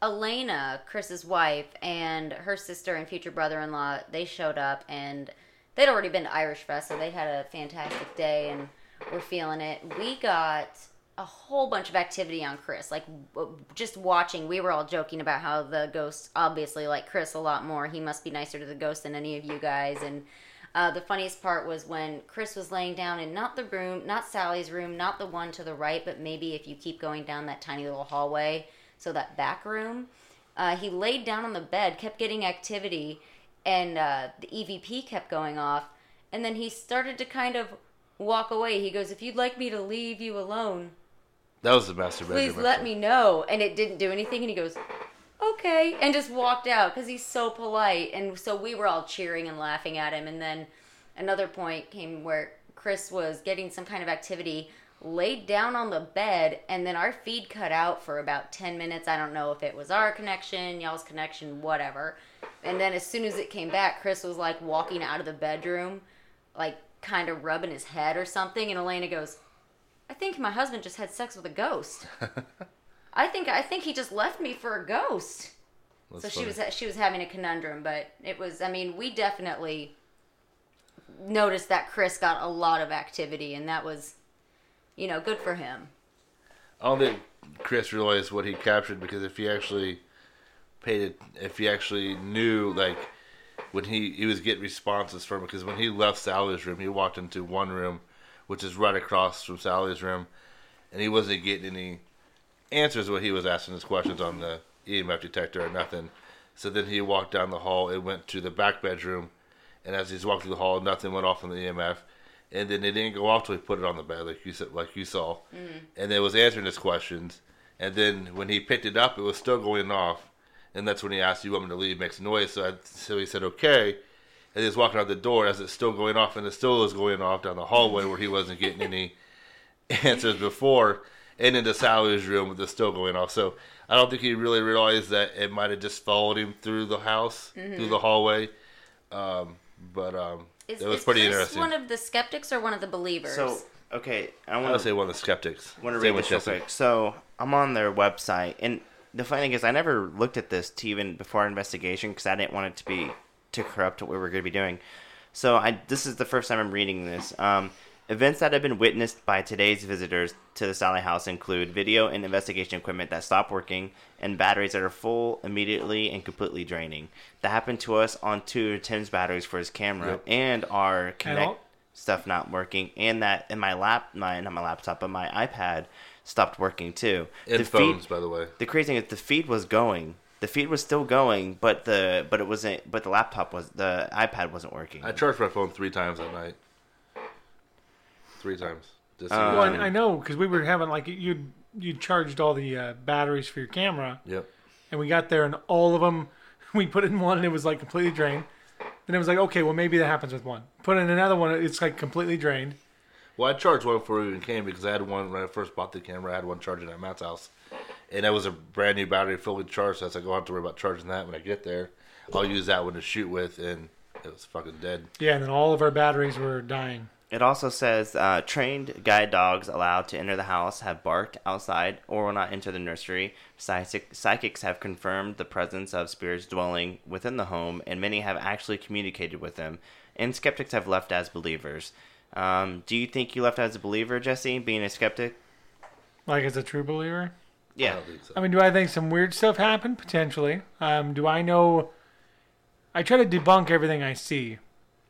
Elena, Chris's wife, and her sister and future brother-in-law, they showed up and they'd already been to Irish Fest, so they had a fantastic day and were feeling it. We got a whole bunch of activity on Chris, like just watching. We were all joking about how the ghost obviously like Chris a lot more. He must be nicer to the ghost than any of you guys, and. Uh, the funniest part was when Chris was laying down in not the room, not Sallie's room, not the one to the right, but maybe if you keep going down that tiny little hallway, so that back room, uh, he laid down on the bed, kept getting activity, and uh, the EVP kept going off. And then he started to kind of walk away. He goes, If you'd like me to leave you alone, That was the master bedroom. please let actually. me know. And it didn't do anything. And he goes, okay. And just walked out because he's so polite. And so we were all cheering and laughing at him. And then another point came where Chris was getting some kind of activity, laid down on the bed, and then our feed cut out for about 10 minutes. I don't know if it was our connection, y'all's connection, whatever. And then as soon as it came back, Chris was like walking out of the bedroom, like kind of rubbing his head or something. And Elena goes, I think my husband just had sex with a ghost. *laughs* I think I think he just left me for a ghost. That's so she was she was having a conundrum, but it was I mean we definitely noticed that Chris got a lot of activity, and that was you know good for him. I don't think Chris realized what he captured because if he actually paid it, if he actually knew, like when he he was getting responses from because when he left Sallie's room, he walked into one room, which is right across from Sallie's room, and he wasn't getting any answers when he was asking his questions on the EMF detector or nothing. So then he walked down the hall and went to the back bedroom, and as he's walking through the hall, nothing went off on the EMF. And then it didn't go off till he put it on the bed, like you said, like you saw, mm-hmm. and it was answering his questions. And then when he picked it up, it was still going off, and that's when he asked, "You want me to leave?" Makes noise, so I, so he said, "Okay." And he was walking out the door as it's still going off, and it still was going off down the hallway where he wasn't getting any *laughs* answers before, and into Sallie's room with it still going off. So I don't think he really realized that it might have just followed him through the house, through the hallway. Um, but um, Is, it was is pretty Chris interesting. one of the skeptics or one of the believers? So okay, I I want would to say one of the skeptics. want to Same read with this real Jesse. quick. So I'm on their website, and the funny thing is, I never looked at this to even before our investigation because I didn't want it to be to corrupt what we were going to be doing. So I this is the first time I'm reading this. Um, events that have been witnessed by today's visitors to the Sallie House include video and investigation equipment that stop working and batteries that are full immediately and completely draining. That happened to us on two of Tim's batteries for his camera Yep. and our Kinect all- stuff not working, and that in my lap, my not my laptop, but my iPad stopped working too. And the phones, feed, by the way. the crazy thing is the feed was going. The feed was still going, but the but it wasn't. But the laptop was the iPad wasn't working. I charged my phone three times that night. Three times. Just so Um, Well. I I know because we were having like you you charged all the uh, batteries for your camera, Yep. and we got there, and all of them *laughs* we put in one, and it was like completely drained. Then it was like, okay, well maybe that happens with one. Put in another one, it's like completely drained. Well, I charged one before we even came because I had one when I first bought the camera. I had one charging at Matt's house, and that was a brand new battery fully charged. So I was like, I don't have to worry about charging that when I get there. I'll use that one to shoot with, and it was fucking dead. Yeah, and then all of our batteries were dying. It also says uh, trained guide dogs allowed to enter the house have barked outside or will not enter the nursery. Psychic, psychics have confirmed the presence of spirits dwelling within the home, and many have actually communicated with them. And skeptics have left as believers. Um, do you think you left as a believer, Jesse, being a skeptic? Like as a true believer. I Yeah. don't think so. I mean, do I think some weird stuff happened? Potentially. Um, do I know? I try to debunk everything I see.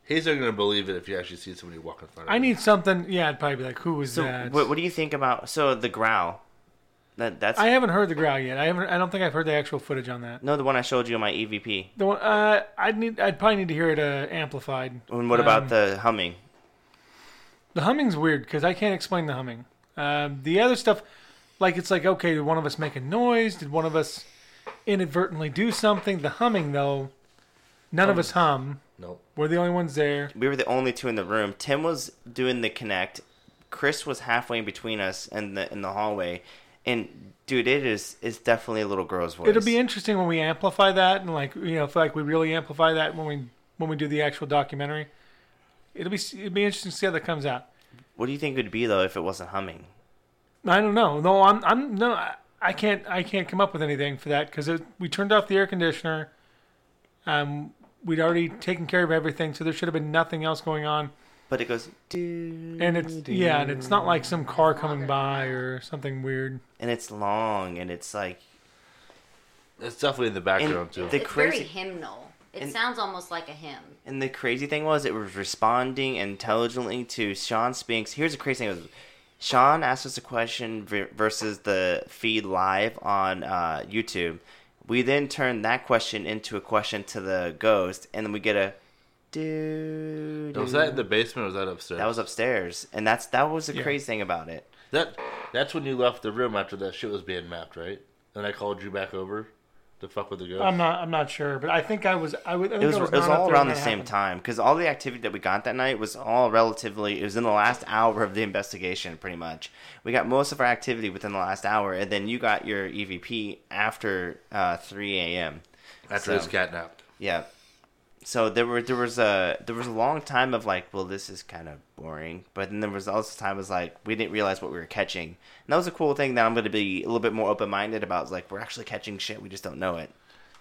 He's not gonna believe it if you actually see somebody walk in front of I him. need something. Yeah, I'd probably be like, "Who was So, that?" what, what do you think about so the growl? That that's I haven't heard the growl yet. I haven't. I don't think I've heard the actual footage on that. no the one I showed you on my EVP. The one, uh, I'd need. I'd probably need to hear it uh, amplified. And what about Um, the humming? The humming's weird because I can't explain the humming. Um, the other stuff, like it's like okay, did one of us make a noise? Did one of us inadvertently do something? The humming though, none of us hum. Nope. We're the only ones there. we were the only two in the room. Tim was doing the Kinect. Chris was halfway in between us in the in the hallway, and dude, it is it's definitely a little girl's voice. It'll be interesting when we amplify that and like you know, if like we really amplify that when we when we do the actual documentary. It'll be it'll be interesting to see how that comes out. What do you think it would be though if it wasn't humming? I don't know. No, I'm I'm no. I, I can't I can't come up with anything for that because we turned off the air conditioner. Um, we'd already taken care of everything, so there should have been nothing else going on. But it goes And it's yeah, and it's not like some car coming by or something weird. and it's long and it's like It's definitely in the background And too. the- it's crazy- very hymnal. It and- sounds almost like a hymn. And the crazy thing was, it was responding intelligently to Sean Spinks. Here's the crazy thing: was Sean asked us a question versus the feed live on uh, YouTube. We then turn that question into a question to the ghost, and then we get a dude. was that in the basement or was that upstairs? That was upstairs, and that's that was the Yeah. crazy thing about it. that. That's when you left the room after that shit was being mapped, right? And I called you back over to fuck with the ghost. I'm not I'm not sure, but I think I was I, would, I think It was, I was it was all around the same happened. time because all the activity that we got that night was all relatively. It was in the last hour of the investigation, pretty much. We got most of our activity within the last hour, and then you got your EVP after uh, 3 a.m. after so- his cat napped. Yeah. So there were there was a there was a long time of like, well, this is kind of boring, but then there was also time was like we didn't realize what we were catching, and that was a cool thing that I'm going to be a little bit more open minded about. Is like we're actually catching shit, we just don't know it.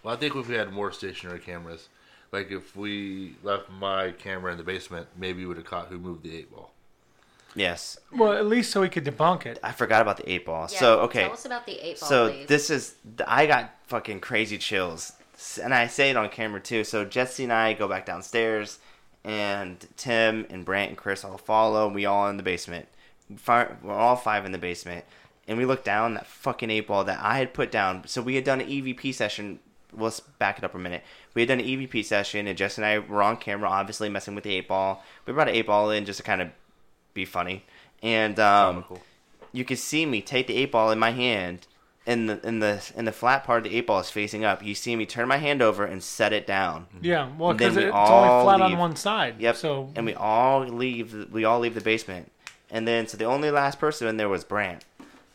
Well, I think if we had more stationary cameras, like if we left my camera in the basement, maybe we would have caught who moved the eight ball. Yes, Well, at least so we could debunk it. I forgot about the eight ball. Yeah, so okay, Tell us about the eight ball, So please. this is I got fucking crazy chills, and I say it on camera too. So Jesse and I go back downstairs, and Tim and Brant and Chris all follow. We all in the basement. We're all five in the basement, and we look down that fucking eight ball that I had put down. So we had done an EVP session. Let's back it up a minute. We had done an EVP session, and Jesse and I were on camera, obviously messing with the eight ball. We brought an eight ball in just to kind of be funny, and um, Comical. you could see me take the eight ball in my hand and the in the in the flat part of the eight ball is facing up. You see me turn my hand over and set it down. Yeah, well, because we it's only flat on one side. Yep. So and we all leave we all leave the basement. And then so the only last person in there was Brant.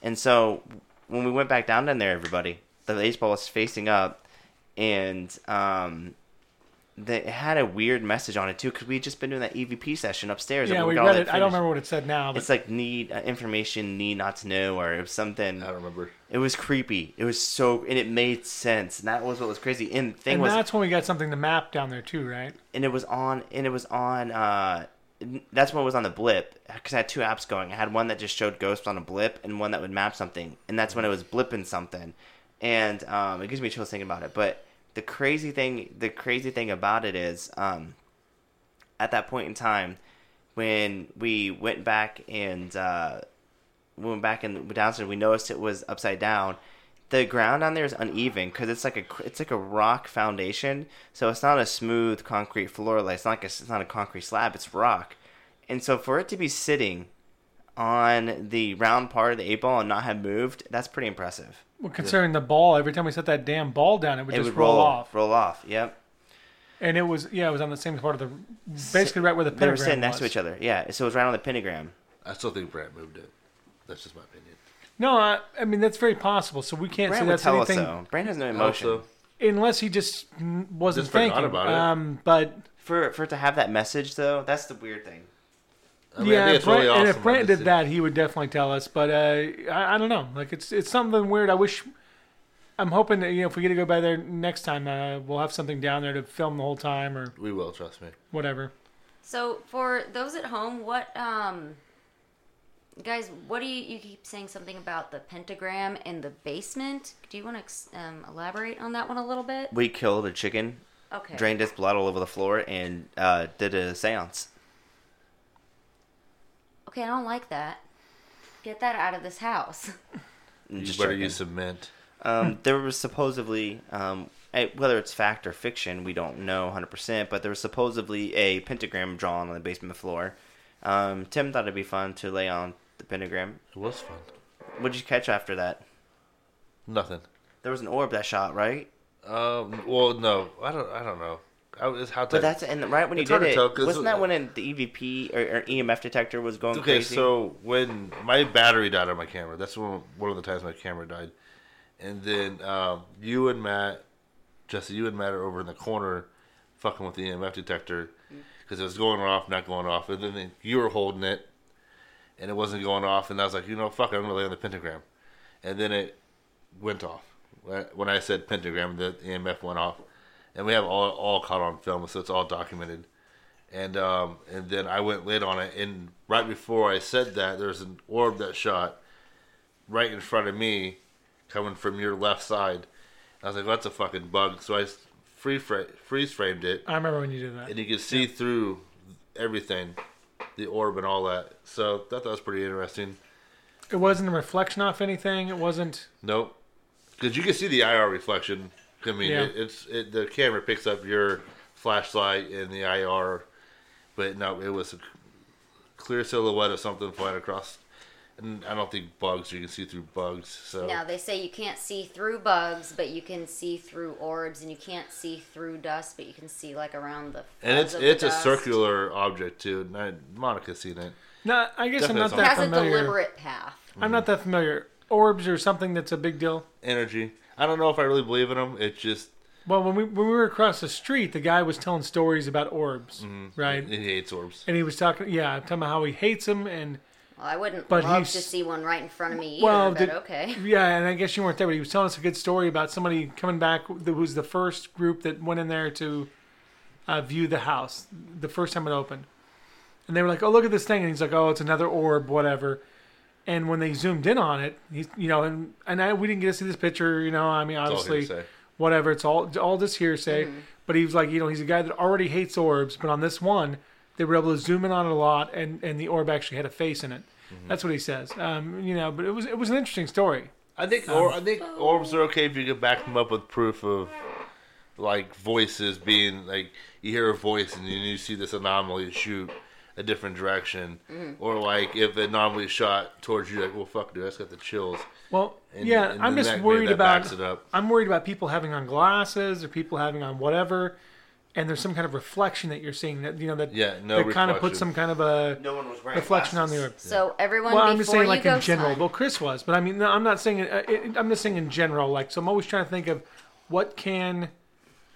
And so when we went back down in there everybody, the eight ball was facing up and um the, it had a weird message on it too because we had just been doing that EVP session upstairs. and yeah, we got read that it. I don't remember what it said now, but It's like need uh, information need not to know or it was something I don't remember. it was creepy. It was so, and it made sense. And that was what was crazy. And the thing and was, that's when we got something to map down there too, right? and it was on, and it was on. uh That's when it was on the blip because I had two apps going. I had one that just showed ghosts on a blip, and one that would map something. And that's when it was blipping something. And um, it gives me chills thinking about it. But the crazy thing, the crazy thing about it is, um, at that point in time, when we went back and uh, we went back and downstairs, we noticed it was upside down. The ground down there is uneven because it's like a it's like a rock foundation, so it's not a smooth concrete floor. Like it's not like a, it's not a concrete slab. It's rock, and so for it to be sitting on the round part of the eight ball and not have moved, that's pretty impressive. Well, considering the ball, every time we set that damn ball down, it would It just would roll, roll off. Roll off. Yep. And it was yeah, it was on the same part of the basically right where the They were sitting next to each other. Yeah. So it was right on the pentagram. I still think Brant moved it. That's just my opinion. No, I, I mean that's very possible. So we can't Brant say that's tell us anything so. Brant has no emotion. Also, unless he just wasn't Just thinking about it. Um, but For for it to have that message though, that's the weird thing. I mean, yeah, think it's Brant, really and if Brant I did that, he would definitely tell us. But uh, I, I don't know. Like it's it's something weird. I wish. I'm hoping that you know if we get to go by there next time, uh, we'll have something down there to film the whole time or we will trust me. whatever. So for those at home, what um guys, what do you you keep saying something about the pentagram in the basement? Do you want to um, elaborate on that one a little bit? We killed a chicken, Okay. drained its blood all over the floor, and uh, did a séance. Okay, I don't like that. Get that out of this house. *laughs* You Just better checking. use cement. Um, *laughs* there was supposedly, um, whether it's fact or fiction, we don't know 100%, but there was supposedly a pentagram drawn on the basement floor. Um, Tim thought it'd be fun to lay on the pentagram. It was fun. What'd you catch after that? Nothing. There was an orb that shot, right? Um. Well, no. I don't. I don't know. I was how. But that's and right when you did it, tell wasn't that when it- the EVP or, or EMF detector was going Okay, crazy? so when my battery died on my camera, that's one one of the times my camera died, and then um, you and Matt, Jesse, you and Matt are over in the corner, fucking with the EMF detector because it was going off, not going off, and then you were holding it, and it wasn't going off, and I was like, you know, fuck it, I'm gonna lay on the pentagram, and then it went off. When I said pentagram, the EMF went off, and we have all all caught on film, so it's all documented and um, and then I went lit on it. And right before I said that, there's an orb that shot right in front of me, coming from your left side. I was like, "That's a fucking bug." So I free fra- freeze framed it, I remember when you did that. and you could see through everything, the orb and all that. So that, that was pretty interesting. It wasn't a reflection off anything. It wasn't. Nope, because you can see the IR reflection. I mean, Yeah. it, it's it, the camera picks up your flashlight and the IR, but no, it was a clear silhouette of something flying across. And I don't think bugs. You can see through bugs. So Now they say you can't see through bugs, but you can see through orbs, and you can't see through dust, but you can see like around the. and it's fuzz of the it's a dust. circular object too. And I, Monica's seen it. No, I guess I'm not It something. that has a familiar. deliberate path. I'm not mm-hmm. that familiar. Orbs are something that's a big deal. Energy. I don't know if I really believe in them. It's just Well, when we when we were across the street, the guy was telling stories about orbs, right? he hates orbs. And he was talking, yeah, talking about how he hates them, and Well, I wouldn't But love he's- to see one right in front of me either, well, but did- okay. *laughs* yeah, and I guess you weren't there, but he was telling us a good story about somebody coming back. That was the first group that went in there to uh, view the house the first time it opened, and they were like, "Oh, look at this thing," and he's like, "Oh, it's another orb, whatever." And when they zoomed in on it, he's you know, and and I, we didn't get to see this picture, you know. I mean, all obviously, hearsay. whatever. It's all all just hearsay. Mm-hmm. But he was like, you know, he's a guy that already hates orbs, but on this one, they were able to zoom in on it a lot, and and the orb actually had a face in it. Mm-hmm. That's what he says. Um, you know, but it was it was an interesting story. I think or I think orbs are okay if you can back them up with proof of like voices being like you hear a voice and then you see this anomaly shoot a different direction, or like if it normally shot towards you, like well fuck dude, I just got the chills. Well, And- yeah, and I'm just worried about. it up. I'm worried about people having on glasses or people having on whatever, and there's some kind of reflection that you're seeing that you know that Yeah, no that kind of puts some kind of a no one was wearing reflection on the earth. orb. So everyone, Well, I'm just saying, like in general. slide- Well, Chris was, but I mean, no, I'm not saying. Uh, it, I'm just saying in general. Like, so I'm always trying to think of what can,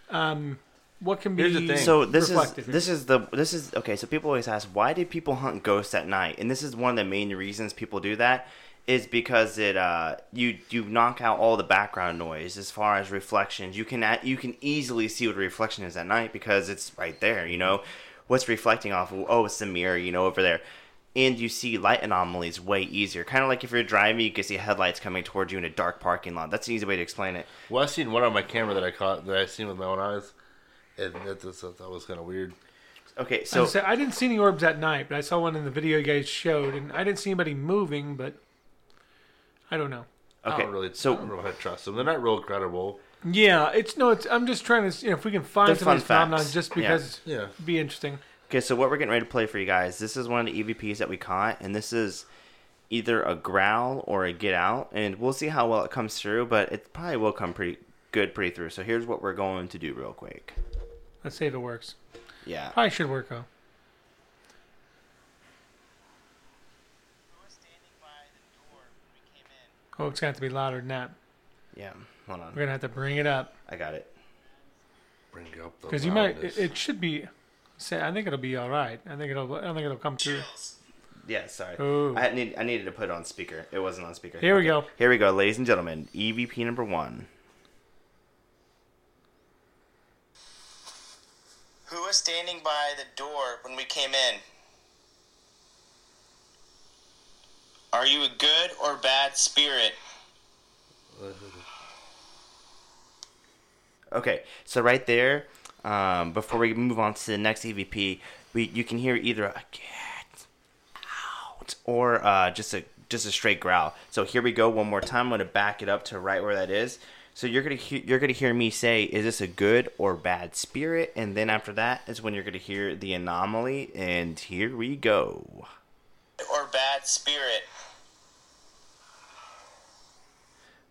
um, what can be Here's the thing. So this reflective. is this is the this is okay. So people always ask why do people hunt ghosts at night, and this is one of the main reasons people do that is because it uh you you knock out all the background noise as far as reflections. You can at, you can easily see what a reflection is at night because it's right there. You know what's reflecting off. of Oh, it's the mirror. You know over there. And you see light anomalies way easier. Kind of like if you're driving, you can see headlights coming towards you in a dark parking lot. That's an easy way to explain it. Well, I seen one on my camera that I caught that I seen with my own eyes, and that, that, that was kind of weird. Okay, So so I didn't see any orbs at night, but I saw one in the video you guys showed, and I didn't see anybody moving, but I don't know. I okay, don't really, so I don't know how to trust them. They're not real credible. Yeah, it's no, it's. I'm just trying to, you know, if we can find They're some of these phenomena, just because Yeah. it'd be interesting. Okay, so what we're getting ready to play for you guys, this is one of the EVPs that we caught, and this is either a growl or a get out, and we'll see how well it comes through. But it probably will come pretty good pretty through. So here's what we're going to do real quick. Let's see if it works. Yeah. Probably should work though. Oh, it's got to be louder than that. Yeah. Hold on. We're gonna have to bring it up I got it. Bring it up the because you might. It, it should be. Say, I think it'll be all right. I think it'll. I don't think it'll come through. Yeah, sorry. Ooh. I need I needed to put it on speaker. It wasn't on speaker. Here we go. Here we go, ladies and gentlemen. EVP number one. Who was standing by the door when we came in? Are you a good or bad spirit? Okay, so right there, um, before we move on to the next EVP, we you can hear either a get out or uh, just a just a straight growl. So here we go one more time. I'm gonna back it up to right where that is. So you're gonna he- you're gonna hear me say, "Is this a good or bad spirit?" And then after that is when you're gonna hear the anomaly. And here we go. Or bad spirit?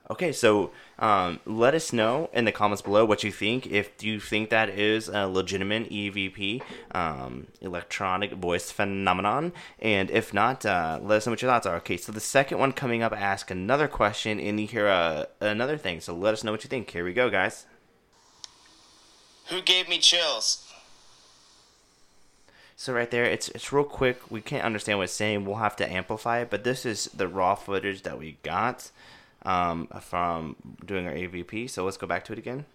Okay, so um, let us know in the comments below what you think. If you think that is a legitimate EVP, um, electronic voice phenomenon, and if not, uh, let us know what your thoughts are. Okay, so the second one coming up, ask another question, and you hear uh, another thing. So let us know what you think. Here we go, guys. Who gave me chills? So right there, it's it's real quick. We can't understand what it's saying. We'll have to amplify it, but this is the raw footage that we got um, from doing our EVP. So let's go back to it again.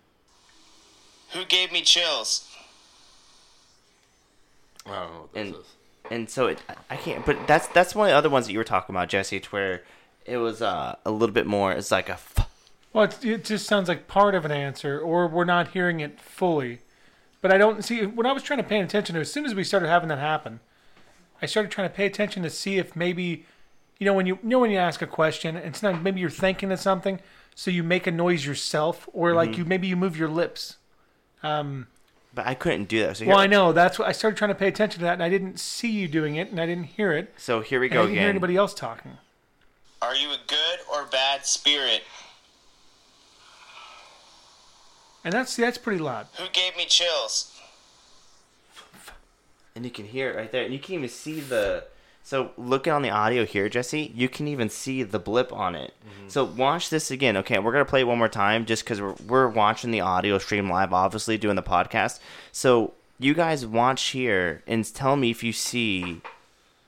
Who gave me chills? I don't know what this and is. and so it I can't but that's that's one of the other ones that you were talking about Jesse it's where it was uh, a little bit more it's like a f- Well, it, it just sounds like part of an answer, or we're not hearing it fully. But I don't see when I was trying to pay attention to. As soon as we started having that happen, I started trying to pay attention to see if maybe, you know, when you, you know when you ask a question, it's not maybe you're thinking of something, so you make a noise yourself, or like you maybe you move your lips. Um, but I couldn't do that so well, I know that's what I started trying to pay attention to that, and I didn't see you doing it, and I didn't hear it. so here we And I didn't hear anybody else talking. Are you a good or bad spirit? And that's that's pretty loud. Who gave me chills? and you can hear it right there and you can even see the so looking on the audio here Jesse you can even see the blip on it mm-hmm. so watch this again okay we're gonna play it one more time just because we're, we're watching the audio stream live obviously doing the podcast so you guys watch here and tell me if you see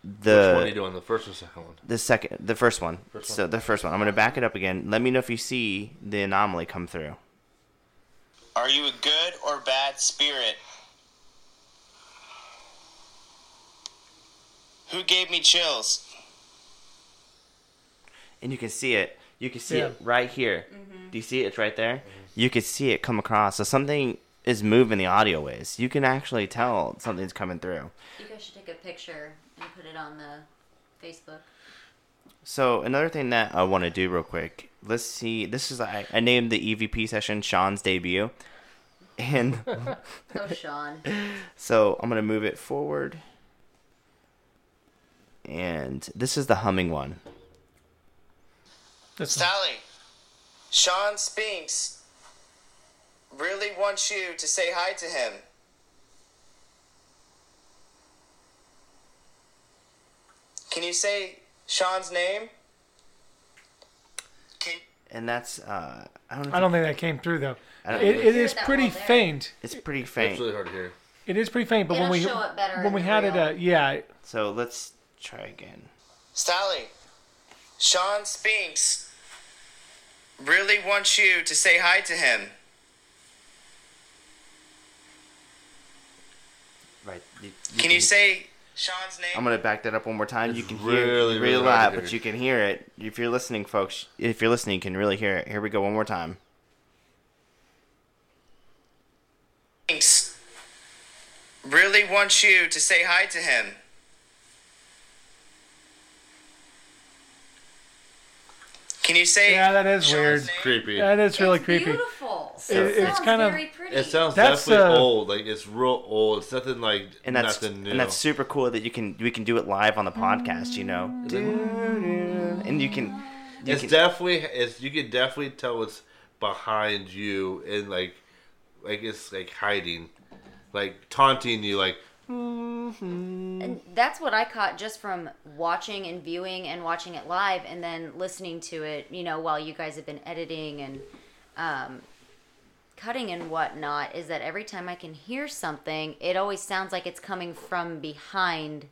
the Which one are you doing? The first or second one? The second, the first one. First So one. the first one. I'm gonna back it up again. Let me know if you see the anomaly come through. Are you a good or bad spirit? Who gave me chills? And you can see it. You can see Yeah. it right here. Mm-hmm. Do you see it? It's right there. Mm-hmm. You can see it come across. So something is moving the audio waves. You can actually tell something's coming through. You guys should take a picture and put it on the Facebook. So another thing that I want to do real quick. Let's see. This is I, I named the EVP session Sean's debut, and *laughs* Oh, Sean. *laughs* so I'm gonna move it forward. And this is the humming one. This one. Sallie, Sean Spinks really wants you to say hi to him. Can you say Sean's name? Can, And that's uh, I don't. Know I don't think that came through though. I don't- It, it hear is that pretty well faint. It's pretty faint. It's faint. really hard to hear. It is pretty faint, but when It'll we show it better when we the had it, uh, yeah, So let's try again. Sallie, Sean Spinks really wants you to say hi to him. Right. You, Can you say Sean's name? I'm gonna back that up one more time. It's you can really, hear it really really loud, but you can hear it. If you're listening, folks, if you're listening, you can really hear it. Here we go, one more time. Spinks really wants you to say hi to him. Can you say? Yeah, that is Sean's weird. name? Creepy. that is really it's creepy. Beautiful. It- it, it's sounds kind of- very pretty. It sounds That's, definitely uh, old. Like it's real old. It's nothing like And that's nothing new. and that's super cool that you can we can do it live on the podcast. You know. and you can. You it's can definitely it's you can definitely tell what's behind you and like like it's like hiding, like taunting you, like And that's what I caught just from watching and viewing and watching it live and then listening to it, you know, while you guys have been editing and um, cutting and whatnot, is that every time I can hear something, it always sounds like it's coming from behind,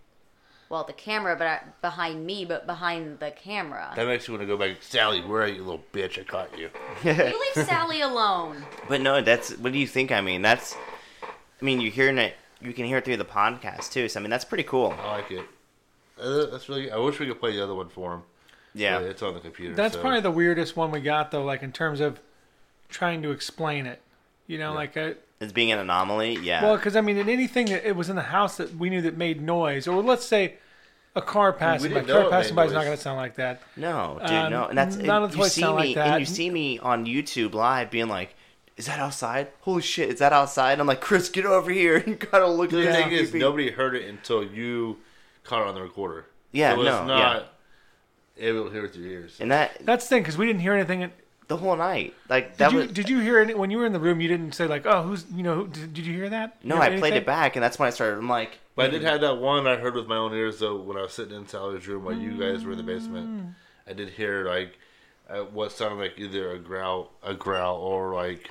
well, the camera, but uh, behind me, but behind the camera. that makes you want to go back. Sallie, where are you, little bitch? I caught you. *laughs* you leave Sallie alone. *laughs* But no, that's what do you think? I mean, that's. I mean, you're hearing it. You can hear it through the podcast too. So I mean, that's pretty cool. I like it. Uh, that's really. I wish we could play the other one for him. Yeah. But it's on the computer. That's so- probably the weirdest one we got though, like in terms of trying to explain it. You know, Yeah. like uh As being an anomaly, yeah. well, because I mean, in anything that it was in the house that we knew that made noise, or let's say a car passing by. Car passing by is not going to sound like that. no, dude, um, no, and that's none of the you see sound me like that. and you see me on YouTube live being like, "Is that outside? Holy shit, is that outside?" I'm like, "Chris, get over here!" *laughs* and gotta look The at it. thing is, nobody heard it until you caught it on the recorder. Yeah, so it's no, not able to hear with your ears. And that That's the thing, because we didn't hear anything. the whole night, like Did that you was. did you hear any when you were in the room? You didn't say like, oh, who's you know? Who, did, did you hear that? no, You I hear played it back, and that's when I started. I'm like, But I did have that one I heard with my own ears though when I was sitting in Sallie's room while you guys were in the basement. I did hear like uh, what sounded like either a growl, a growl, or like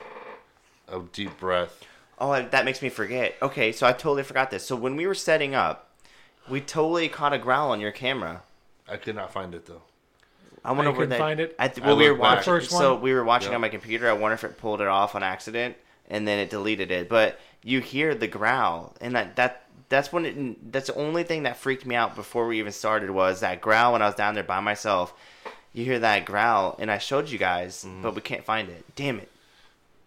a deep breath. Oh, that makes me forget. Okay, so I totally forgot this. So when we were setting up, we totally caught a growl on your camera. I could not find it though. I wonder you where couldn't find it? I th- I well, we were watching. First So we were watching Yeah. on my computer. I wonder if it pulled it off on accident, and then it deleted it. But you hear the growl, and that that that's when it. That's the only thing that freaked me out before we even started was that growl when I was down there by myself. You hear that growl, and I showed you guys, Mm-hmm. but we can't find it. Damn it.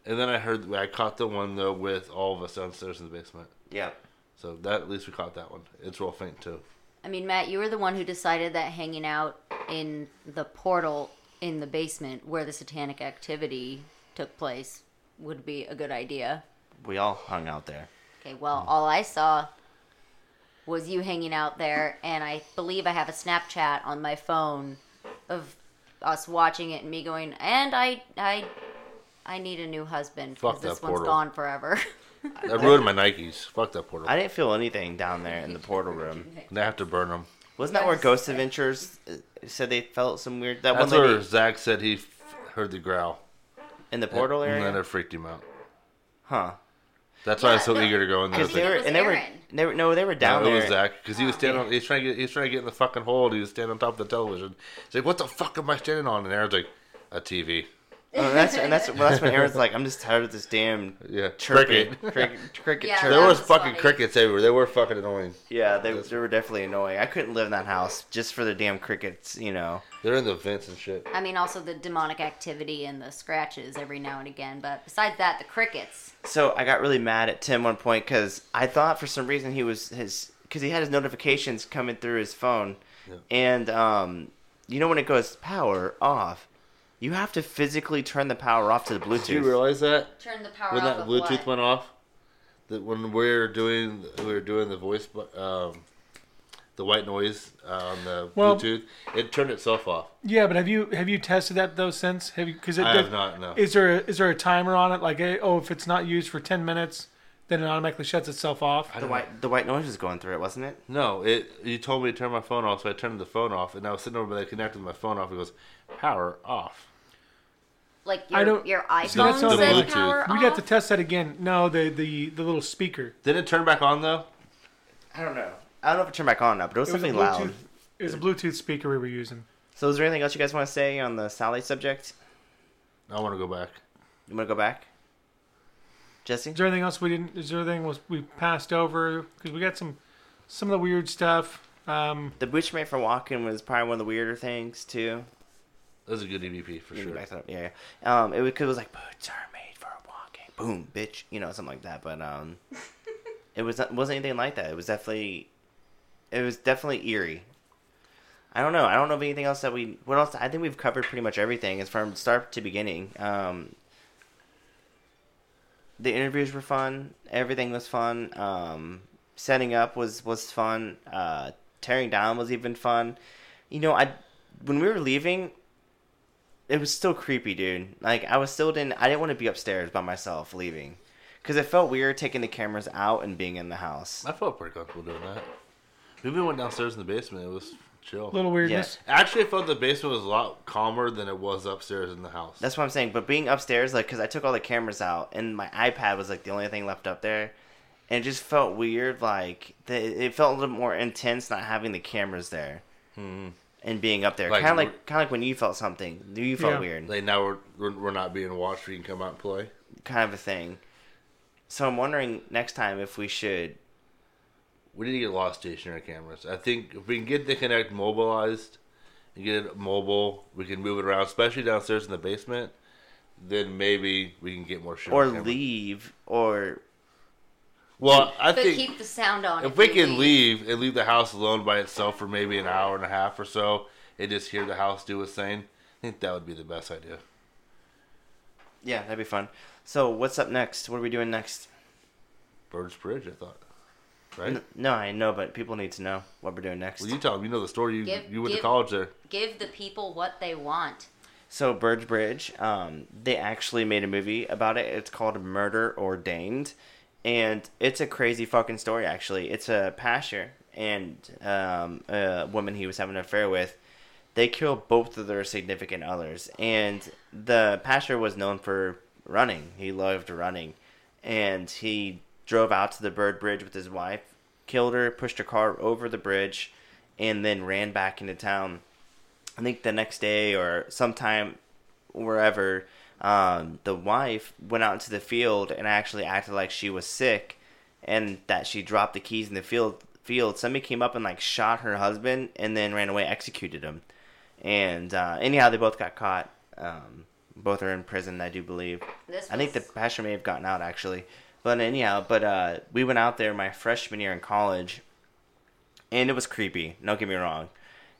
And then I heard I caught the one though with all of us downstairs in the basement. Yeah. So that at least we caught that one. It's real faint too. I mean, Matt, you were the one who decided that hanging out in the portal in the basement where the satanic activity took place would be a good idea. We all hung out there. Okay, well, all I saw was you hanging out there, and I believe I have a Snapchat on my phone of us watching it and me going, and I, I, I need a new husband Fuck because this that one's portal. gone forever. *laughs* I ruined my Nikes. Fuck that portal. I I, didn't feel anything down there in the portal room. They have to burn them. Wasn't that where Ghost Adventures uh, said they felt some weird? That That's one lady where Zak said he f- heard the growl. in the portal area? And then area, it freaked him out. huh? That's why I was so Yeah, no. eager to go in there. Because It's they were, was and they were, Aaron. they were, no, they were down no, it there. was Zak because he was Oh. standing. On, he was trying to get. He was trying to get in the fucking hole. He was standing on top of the television. He's like, "What the fuck am I standing on?" And Aaron's like, "A TV." Oh, and that's and that's well, that's when Aaron's like, I'm just tired of this damn *laughs* Yeah, chirping, cricket. *laughs* cricket, cricket Yeah, chirp. There was was fucking funny. crickets everywhere. They were fucking annoying. Yeah, they, they were definitely annoying. I couldn't live in that house just for the damn crickets, you know. They're in the vents and shit. I mean, also the demonic activity and the scratches every now and again, but besides that, the crickets. So I got really mad at Tim one point because I thought for some reason he was his because he had his notifications coming through his phone, Yeah. and um, you know when it goes power off, you have to physically turn the power off to the Bluetooth. Did you realize that Turn the power when off that of Bluetooth what? went off? That when we were doing we were doing the voice, um, the white noise uh, on the Well- Bluetooth, it turned itself off. Yeah, but have you have you tested that though since? Have you? Because I have not. No. Is there a, is there a timer on it? Like, eh, oh, if it's not used for ten minutes, then it automatically shuts itself off. the white the white noise was going through it, wasn't it? No, it. You told me to turn my phone off, so I turned the phone off, and I was sitting over there connected my phone off. It goes power off. Like I your, don't- your See, that's iPhone not says the power We'd have to test that again. No, the the the little speaker. Did it turn back on though? I don't know. I don't know if it turned back on now, but it was, It was something Bluetooth. loud. It was a Bluetooth speaker we were using. So is there anything else you guys want to say on the Sallie subject? I want to go back. You want to go back, Jesse? Is there anything else we didn't? Is there anything was we passed over? Because we got some some of the weird stuff. Um, The Bushmate for walking was probably one of the weirder things too. That was a good EVP for Let sure. back that up. Yeah, yeah. Um, it was, cause it was like boots are made for walking. Boom, bitch. You know, something like that. But um, *laughs* it was not, wasn't anything like that. It was definitely, it was definitely eerie. I don't know. I don't know of anything else that we. What else? I think we've covered pretty much everything. It's from start to beginning. Um, the interviews were fun. Everything was fun. Um, setting up was was fun. Uh, tearing down was even fun. You know, I when we were leaving, it was still creepy, dude. Like I was still didn't. I didn't want to be upstairs by myself leaving, because it felt weird taking the cameras out and being in the house. I felt pretty comfortable doing that. We even went downstairs in the basement. It was chill. A little weirdness. Actually, I felt the basement was a lot calmer than it was upstairs in the house. That's what I'm saying. But being upstairs, like, because I took all the cameras out and my iPad was like the only thing left up there, and it just felt weird. Like the, it felt a little more intense not having the cameras there hmm. And being up there. Like, kind of like kind of like when you felt something. You felt Yeah. weird. like now we're, we're we're not being watched. We can come out and play. kind of a thing. So I'm wondering next time if we should. We need to get a lot of stationary cameras. I think if we can get the Kinect mobilized and get it mobile, we can move it around, especially downstairs in the basement. Then maybe we can get more shit. Or camera. leave, or Well, I But think keep the sound on. if we can leave and leave the house alone by itself for maybe an hour and a half or so, and just hear the house do its thing, I think that would be the best idea. yeah, that'd be fun. So what's up next? What are we doing next? Birds Bridge, I thought. Right? N- No, I know, but people need to know what we're doing next. Well, you tell them. You know the story. You, Give- you went to college there. Give the people what they want. So Birds Bridge, um, they actually made a movie about it. It's called Murder Ordained, and it's a crazy fucking story. Actually, it's a pastor and um, a woman he was having an affair with. They killed both of their significant others, and the pastor was known for running. He loved running, and he drove out to the Bird Bridge with his wife, killed her, pushed her car over the bridge, and then ran back into town. I think the next day or sometime wherever, um, the wife went out into the field and actually acted like she was sick and that she dropped the keys in the field. Field. Somebody came up and like shot her husband and then ran away, executed him. And uh, anyhow, they both got caught. Um, both are in prison, I do believe. This I think the was- pastor may have gotten out actually. But anyhow, but uh, we went out there my freshman year in college, and it was creepy. Don't get me wrong.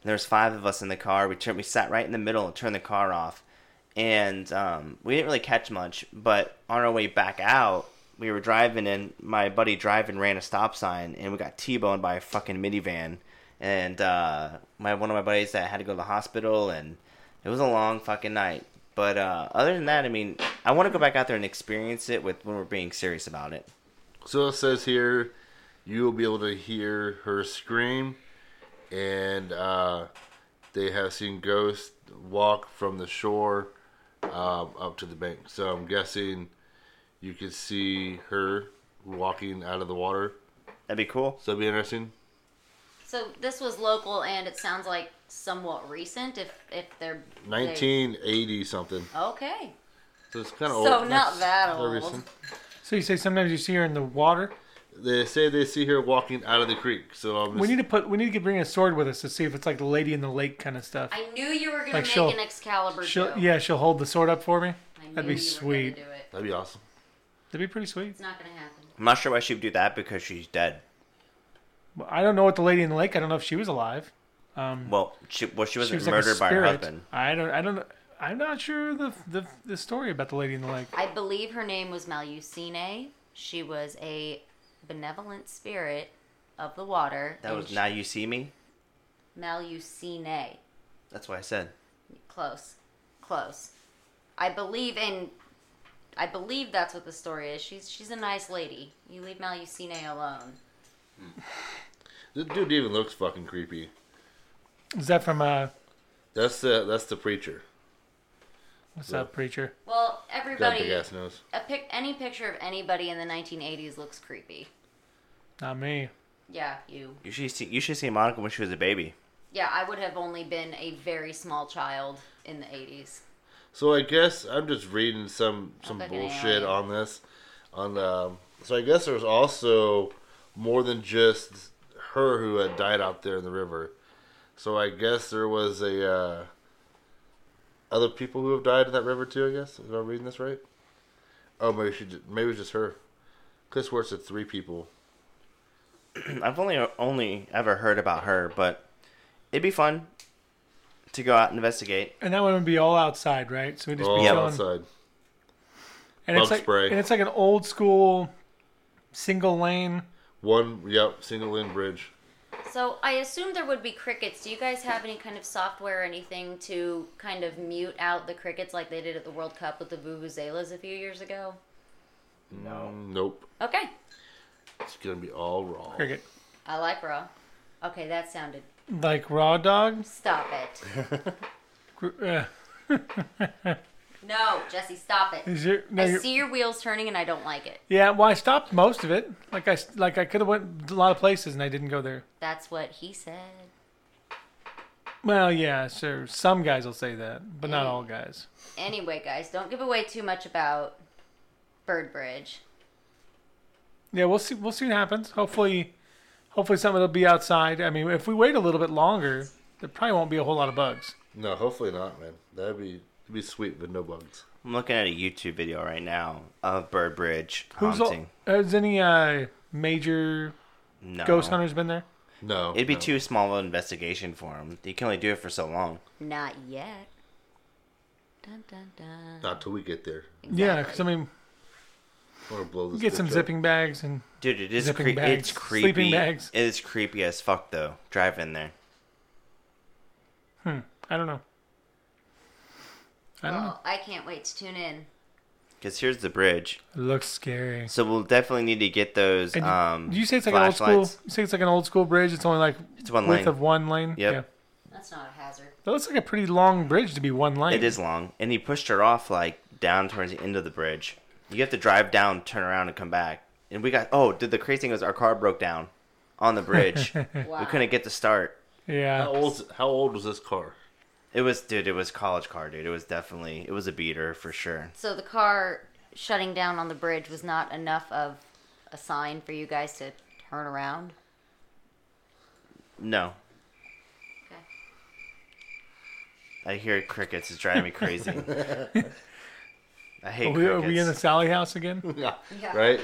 There was five of us in the car. We turned, we sat right in the middle and turned the car off, and um, we didn't really catch much. But on our way back out, we were driving, and my buddy driving ran a stop sign, and we got t-boned by a fucking minivan. And uh, my one of my buddies that had to go to the hospital, and it was a long fucking night. But uh, other than that, I mean, I want to go back out there and experience it with when we're being serious about it. So it says here, you will be able to hear her scream, and uh, they have seen ghosts walk from the shore um, up to the bank. So I'm guessing you could see her walking out of the water. That'd be cool. So that'd be interesting. So this was local, and it sounds like somewhat recent. If if they're they- 1980 something. okay. So it's kind of So old. So not that old. recent. So you say sometimes you see her in the water. They say they see her walking out of the creek. So I'm just, We need to put. We need to bring a sword with us to see if it's like the lady in the lake kind of stuff. I knew you were gonna Like make she'll- an Excalibur She'll, joke. yeah, she'll hold the sword up for me. I knew That'd be you sweet. Were gonna do it. that'd be awesome. That'd be pretty sweet. It's not gonna happen. I'm not sure why she would do that because she's dead. Well, I don't know what the lady in the lake. I don't know if she was alive. Um, Well, she well she she wasn't was like a murdered by her spirit. husband. I don't. I don't. know. I'm not sure the, the the story about the lady in the lake. I believe her name was Melusine. She was a benevolent spirit of the water. That was now you see me. Melusine. That's what I said. Close, close. I believe in. I believe that's what the story is. She's she's a nice lady. You leave Melusine alone. *sighs* This dude even looks fucking creepy. Is that from uh, That's the that's the preacher. What's up, preacher? Well, Got big everybody. ass nose. A pic, any picture of anybody in the 1980s looks creepy. Not me. Yeah, you. You should see you should see Monica when she was a baby. Yeah, I would have only been a very small child in the 80s. So I guess I'm just reading some some Fucking bullshit alien. on this. On um, so I guess there's also more than just her who had died out there in the river. So I guess there was a uh, other people who have died in that river too. I guess am I reading this right? Oh, maybe she did, maybe it was just her. Chris Worth said three people. *clears throat* I've only only ever heard about her, but it'd be fun to go out and investigate. And that one would be all outside, right? So we just All be Yeah. chilling. outside. And it's like spray. and it's like an old school single lane. One, yep, single lane bridge. So I assume there would be crickets. Do you guys have any kind of software or anything to kind of mute out the crickets like they did at the World Cup with the vuvuzelas a few years ago? No. Nope. Okay, It's gonna be all raw. Cricket. I like raw. Okay, that sounded. Like raw dog? Stop it. *laughs* Gr- Uh, *laughs* No, Jesse, stop it. is your, no, I you're- see your wheels turning and I don't like it. yeah, well, I stopped most of it. Like I, s- like I could have went a lot of places and I didn't go there. That's what he said. Well, yeah, sure. Some guys will say that, but not all guys. Anyway, guys, don't give away too much about Bird Bridge. Yeah, we'll see. We'll see what happens. Hopefully, hopefully something will be outside. I mean, if we wait a little bit longer, there probably won't be a whole lot of bugs. No, hopefully not, man. That'd be that'd be sweet with no bugs. I'm looking at a YouTube video right now of Bird Bridge Who's all, haunting. has any uh, major no. ghost hunters been there? No, It'd be no. too small of an investigation for him. You can only do it for so long. Not yet. Dun, dun, dun. Not till we get there. Yeah, because I mean, I want to blow this. get some up. zipping bags and Dude, it is Zipping cre- bags, it's creepy. sleeping bags. It is creepy as fuck though. Drive in there. Hmm. I don't know. I don't know. I can't wait to tune in. Cause here's the bridge. It looks scary. So we'll definitely need to get those And um Do you say it's like an old school? flashlights. You say it's like an old school bridge? It's only like It's one width lane. of one lane. Yep. Yeah. That's not a hazard. That looks like a pretty long bridge to be one lane. It is long. And he pushed her off like down towards the end of the bridge. You have to drive down, turn around and come back. And we got oh, did the crazy thing was our car broke down on the bridge. Wow. *laughs* we couldn't get to start. Yeah. How old? How old was this car? It was dude, it was college car, dude. It was definitely it was a beater for sure. So the car shutting down on the bridge was not enough of a sign for you guys to turn around. No. Okay. I hear crickets. It's driving me crazy. *laughs* I hate Are we, are we in the Sallie house again? *laughs* Yeah. Yeah. Right.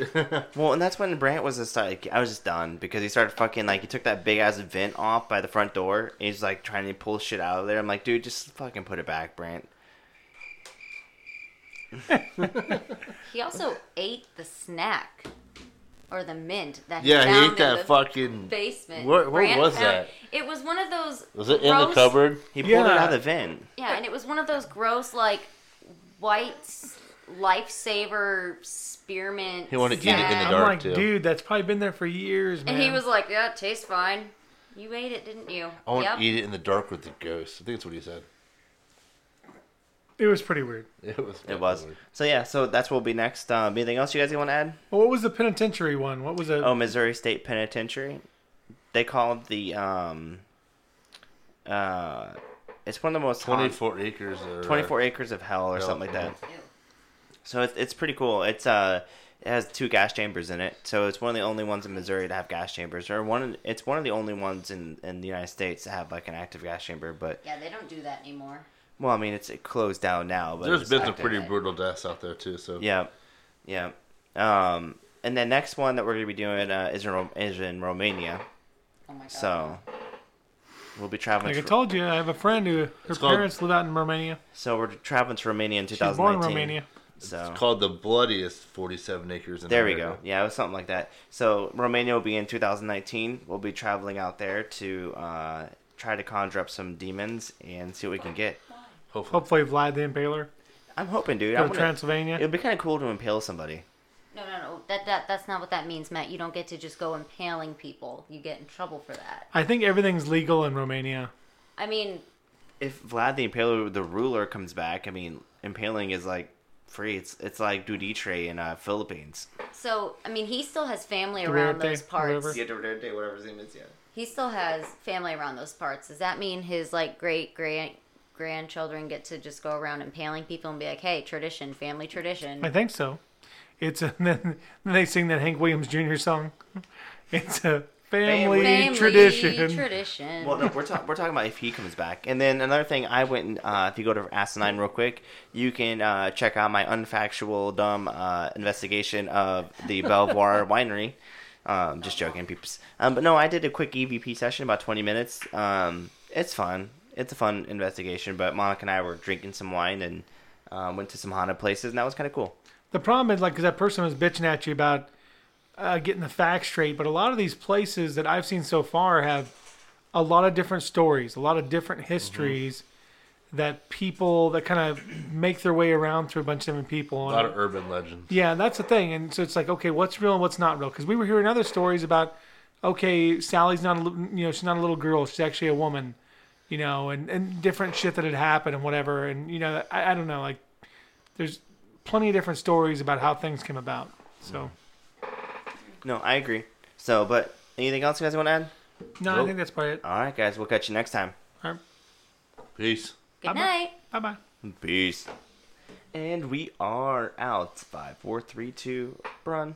*laughs* Well, and that's when Brant was just like, I was just done because he started fucking like he took that big ass vent off by the front door. And he's like trying to pull shit out of there. I'm like, dude, just fucking put it back, Brant. *laughs* He also ate the snack or the mint that he yeah, he found ate in that the fucking. basement. Where- where Brant was found- that? It was one of those. Was it in the cupboard? He pulled it out of the vent. Yeah, and it was one of those gross like white s- lifesaver spearmint. He wanted to eat it in the snack. I'm dark, like, too. dude, that's probably been there for years, man. And he was like, "Yeah, it tastes fine. You ate it, didn't you?" I want yep. to eat it in the dark with the ghost. I think that's what he said. it was pretty weird. *laughs* It was. It was. definitely- So yeah, so that's what will be next. Um, anything else you guys want to add? Well, what was the penitentiary one? What was it? Oh, Missouri State Penitentiary. They called the um, uh, it's one of the most haunt- Twenty-four acres. Or, 24 acres of hell or Hell, something like that. Ew. So it's, it's pretty cool. It's uh it has two gas chambers in it. So it's one of the only ones in Missouri to have gas chambers, or one. It's one of the only ones in in the United States to have like an active gas chamber. But Yeah, they don't do that anymore. well, I mean, it's it closed down now. But There's it's been some active. pretty brutal deaths out there too. So Yeah, yeah. Um, and the next one that we're gonna be doing uh, is in Ro- is in Romania. Oh my god. So we'll be traveling. like I told you, I have a friend who her It's called- parents live out in Romania. so we're traveling to Romania in She was 2019. born in Romania. So it's called the bloodiest 47 acres. In There we America. go. Yeah, it was something like that. So Romania will be in 2019. We'll be traveling out there to uh, try to conjure up some demons and see what we can get. Hopefully. Hopefully, Vlad the Impaler. I'm hoping, dude. Go I to Transylvania. It would be kind of cool to impale somebody. No, no, no. That that that's not what that means, Matt. You don't get to just go impaling people. You get in trouble for that. I think everything's legal in Romania. I mean, If Vlad the Impaler, the ruler, comes back, I mean, impaling is like free. It's it's like Duditre in uh, Philippines. so I mean, he still has family around those parts. whatever. Duterte, whatever his name is, yeah. He still has family around those parts. Does that mean his like great great grandchildren get to just go around impaling people and be like, "Hey, tradition, family tradition." I think so. It's a, then, *laughs* then they sing that Hank Williams Jr. song. It's a family, family tradition. tradition. Well, no, we're, talk- we're talking about if he comes back. And then another thing, I went, and, uh, if you go to Asinine real quick, you can uh, check out my unfactual, dumb uh, investigation of the Belvoir *laughs* Winery. Um, just joking, peeps. Um, but no, I did a quick EVP session, about 20 minutes. Um, it's fun. It's a fun investigation, but Monica and I were drinking some wine and uh, went to some haunted places, and that was kind of cool. The problem is, like, 'cause that person was bitching at you about uh, getting the facts straight, but a lot of these places that I've seen so far have a lot of different stories, a lot of different histories that people that kind of make their way around through a bunch of different people. A lot of urban legends. Yeah, that's the thing, and so it's like, okay, what's real and what's not real? Because we were hearing other stories about, okay, Sallie's not a you know she's not a little girl, she's actually a woman, you know, and and different shit that had happened and whatever, and you know, I, I don't know, like, there's plenty of different stories about how things came about. So No, I agree. So, but anything else you guys want to add? no, I Nope. think that's probably it. All right, guys. We'll catch you next time. All right, Peace. Good Bye-bye. night. bye bye. Peace. And we are out. Five, four, three, two, run.